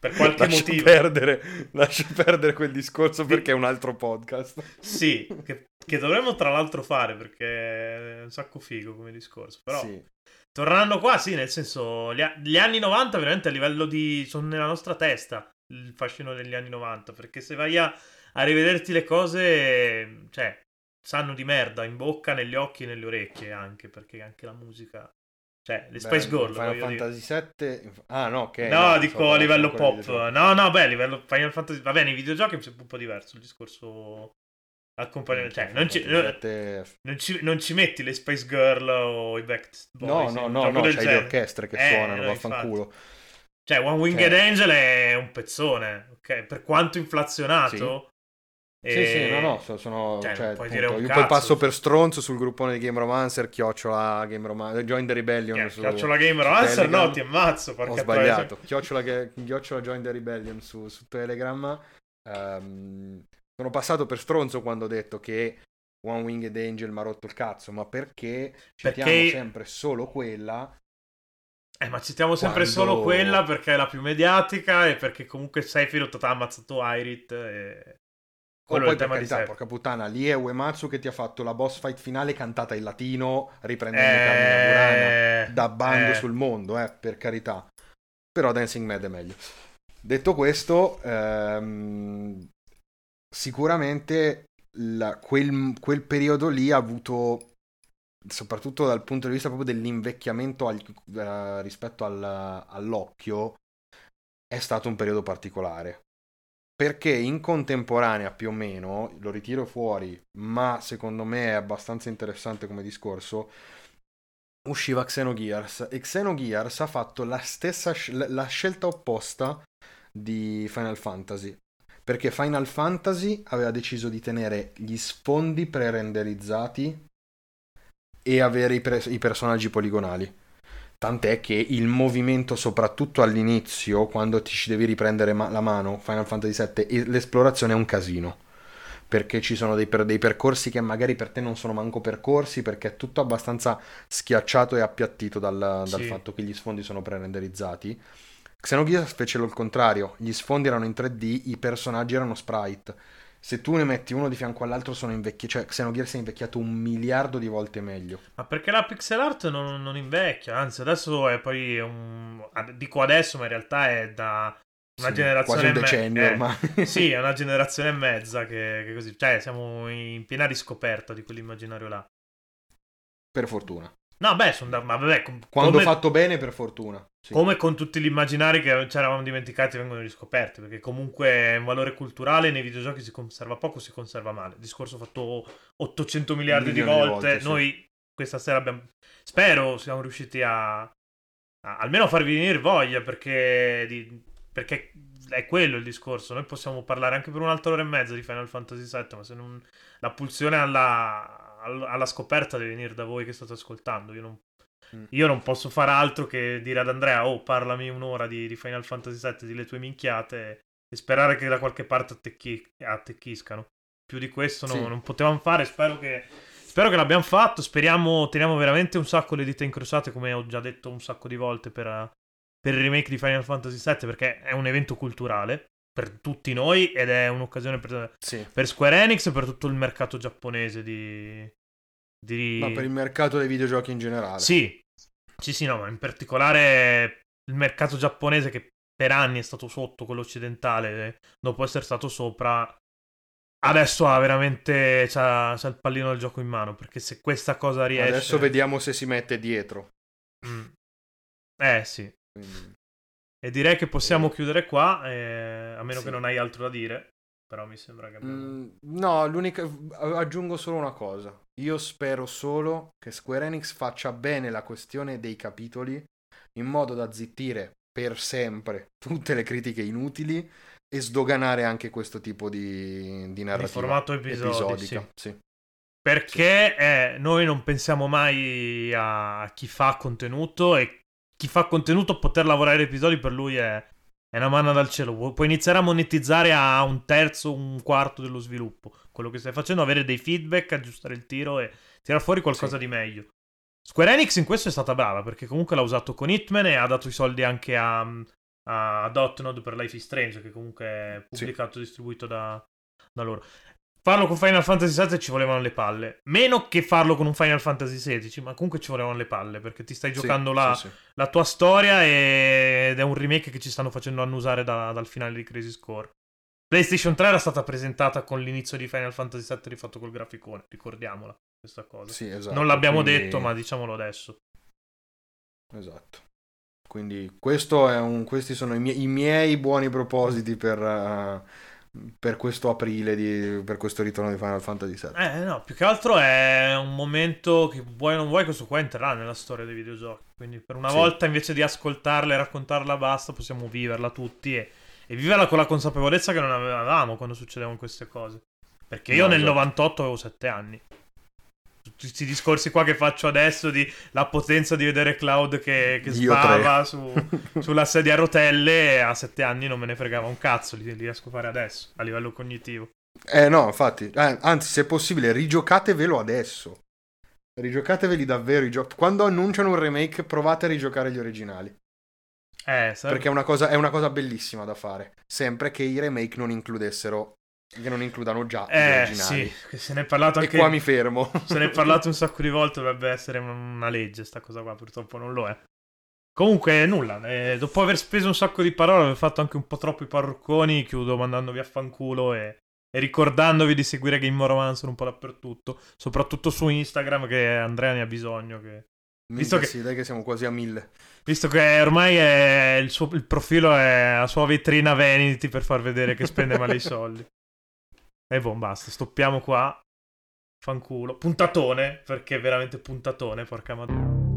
Per qualche lascia motivo. Perdere, lascia perdere quel discorso perché è un altro podcast. Sì, che, che, dovremmo tra l'altro fare perché è un sacco figo come discorso. Però sì. tornando qua, sì, nel senso, gli, gli anni 90 veramente a livello di... sono nella nostra testa il fascino degli anni 90. Perché se vai a, a rivederti le cose, cioè, sanno di merda in bocca, negli occhi e nelle orecchie anche, perché anche la musica... Cioè, le Spice Girl. Final Fantasy VII... Ah, no, ok. No, no dico so, a livello pop. No, no, beh, a livello Final Fantasy... Va bene, i videogiochi è un po' diverso il discorso... Accompagnamento, cioè, non ci, 7... non, ci, non ci, metti le Spice Girl o i Backstreet Boys. No, no, no, no c'hai genere. le orchestre che eh, suonano, vaffanculo. Cioè, One Winged cioè... Angel è un pezzone, ok? Per quanto inflazionato, sì, sì, no, no, sono, cioè, cioè, appunto, io cazzo, poi passo per stronzo sul gruppone di Game Romancer, chiocciola Game Romancer, Join the Rebellion. Yeah, su, chiocciola Game Romancer, no, ti ammazzo. Ho sbagliato, chiocciola, chiocciola Join the Rebellion su, su Telegram. Um, sono passato per stronzo quando ho detto che One Winged Angel mi ha rotto il cazzo, ma perché citiamo perché... sempre solo quella eh, ma citiamo sempre Quando... solo quella perché è la più mediatica e perché comunque Sephiroth ti ha ammazzato Irit e... Quello poi per carità, porca puttana, lì è Uematsu che ti ha fatto la boss fight finale cantata in latino, riprendendo eh... Carmine Burana da bando eh... sul mondo, eh, per carità. Però Dancing Mad è meglio. Detto questo, ehm, sicuramente la, quel, quel, periodo lì ha avuto, soprattutto dal punto di vista proprio dell'invecchiamento al, uh, rispetto al, all'occhio, è stato un periodo particolare perché in contemporanea più o meno, lo ritiro fuori, ma secondo me è abbastanza interessante come discorso, usciva Xenogears. E Xenogears ha fatto la stessa la scelta opposta di Final Fantasy. Perché Final Fantasy aveva deciso di tenere gli sfondi pre-renderizzati e avere i, pre- i personaggi poligonali Tant'è che il movimento, soprattutto all'inizio, quando ti ci devi riprendere ma- la mano, Final Fantasy VII, l'esplorazione è un casino. Perché ci sono dei, per- dei, percorsi che magari per te non sono manco percorsi, perché è tutto abbastanza schiacciato e appiattito dal, dal sì. fatto che gli sfondi sono pre-renderizzati. Xenogears fecero il contrario, gli sfondi erano in 3D, i personaggi erano sprite se tu ne metti uno di fianco all'altro sono invecchiati, cioè Xenogears è invecchiato un miliardo di volte meglio. Ma perché la pixel art non, non invecchia, anzi adesso è poi un... dico adesso ma in realtà è da una sì, generazione quasi un decennio me- ormai. Eh, sì, è una generazione e mezza che, che, così, cioè siamo in piena riscoperta di quell'immaginario là. Per fortuna. No, beh, sono da... ma vabbè, com- Quando come, fatto bene, per fortuna. Sì. come con tutti gli immaginari che ci eravamo dimenticati vengono riscoperti, perché comunque è un valore culturale nei videogiochi si conserva poco, si conserva male. Discorso fatto 800 miliardi di Milioni di volte, volte, sì. noi questa sera abbiamo... Spero siamo riusciti a... a- almeno a farvi venire voglia, perché... di- perché è quello il discorso. Noi possiamo parlare anche per un'altra ora e mezza di Final Fantasy VII, ma se non... La pulsione alla, all- alla scoperta deve venire da voi che state ascoltando. Io non. Io non posso fare altro che dire ad Andrea, oh, parlami un'ora di, di Final Fantasy VII, di le tue minchiate, e sperare che da qualche parte attecchi- attecchiscano. Più di questo no- Sì. non potevamo fare. Spero che, spero che l'abbiamo fatto. Speriamo, teniamo veramente un sacco le dita incrociate, come ho già detto un sacco di volte per, per il remake di Final Fantasy VII, perché è un evento culturale per tutti noi ed è un'occasione per, Sì. per Square Enix e per tutto il mercato giapponese di... di... Ma per il mercato dei videogiochi in generale. Sì, sì, sì, no, ma in particolare il mercato giapponese che per anni è stato sotto quello occidentale, eh, dopo essere stato sopra, adesso ha veramente c'ha, c'ha il pallino del gioco in mano, perché se questa cosa riesce... Adesso vediamo se si mette dietro. Mm. Eh sì, Quindi- e direi che possiamo chiudere qua, eh, a meno Sì. che non hai altro da dire, però mi sembra che abbiamo... Mm, no, l'unica... aggiungo solo una cosa. Io spero solo che Square Enix faccia bene la questione dei capitoli in modo da zittire per sempre tutte le critiche inutili e sdoganare anche questo tipo di, di Di narrativa formato episodi, episodica. Sì. Perché eh, noi non pensiamo mai a chi fa contenuto e chi fa contenuto poter lavorare episodi per lui è, è una manna dal cielo. Pu- Puoi iniziare a monetizzare a un terzo, un quarto dello sviluppo. Quello che stai facendo, avere dei feedback, aggiustare il tiro e tirare fuori qualcosa Sì. di meglio. Square Enix in questo è stata brava perché comunque l'ha usato con Hitman e ha dato i soldi anche a, a Dotnod per Life is Strange, che comunque è Sì. pubblicato e distribuito da, da loro. Farlo con Final Fantasy VII ci volevano le palle. Meno che farlo con un Final Fantasy XVI, ma comunque ci volevano le palle perché ti stai Sì, giocando la, sì, sì. la tua storia e- ed è un remake che ci stanno facendo annusare da- dal finale di Crazy Score. PlayStation 3 era stata presentata con l'inizio di Final Fantasy VII rifatto col graficone, ricordiamola questa cosa. Sì, esatto. non l'abbiamo Quindi- detto, ma diciamolo adesso. Esatto. Quindi questo è un- questi sono i, mie- i miei buoni propositi per, eh, per questo aprile, di- per questo ritorno di Final Fantasy VII. Eh, no, più che altro è un momento che vuoi o non vuoi, questo qua entrerà nella storia dei videogiochi. Quindi per una Sì. volta, invece di ascoltarla e raccontarla basta, possiamo viverla tutti e, e viverla con la consapevolezza che non avevamo quando succedevano queste cose. Perché io No, nel esatto. 98 avevo 7 anni. Questi discorsi qua che faccio adesso di la potenza di vedere Cloud che, che sbava su, sulla sedia a rotelle, a 7 anni non me ne fregava un cazzo, li, li riesco a fare adesso, a livello cognitivo. Eh no, infatti, eh, anzi, se è possibile, rigiocatevelo adesso. Rigiocateveli davvero i giochi. Quando annunciano un remake, provate a rigiocare gli originali. Eh, sarebbe- Perché è una cosa, è una cosa bellissima da fare. Sempre che i remake non includessero, che non includano già gli Eh, originali. sì, che se ne è parlato E anche... qua mi fermo. Se ne è parlato un sacco di volte, dovrebbe essere una legge sta cosa qua, purtroppo non lo è. Comunque, nulla, eh, dopo aver speso un sacco di parole, aver fatto anche un po' troppi parrucconi, chiudo mandandovi a fanculo e, e ricordandovi di seguire Game Romancer un po' dappertutto, soprattutto su Instagram che Andrea ne ha bisogno, che- Visto Minchia, che- sì, dai che siamo quasi a mille. visto che ormai è il, suo, il profilo è la sua vetrina Vanity per far vedere che spende male i soldi. E boh, basta, stoppiamo qua. Fanculo. Puntatone, perché veramente puntatone, porca madonna.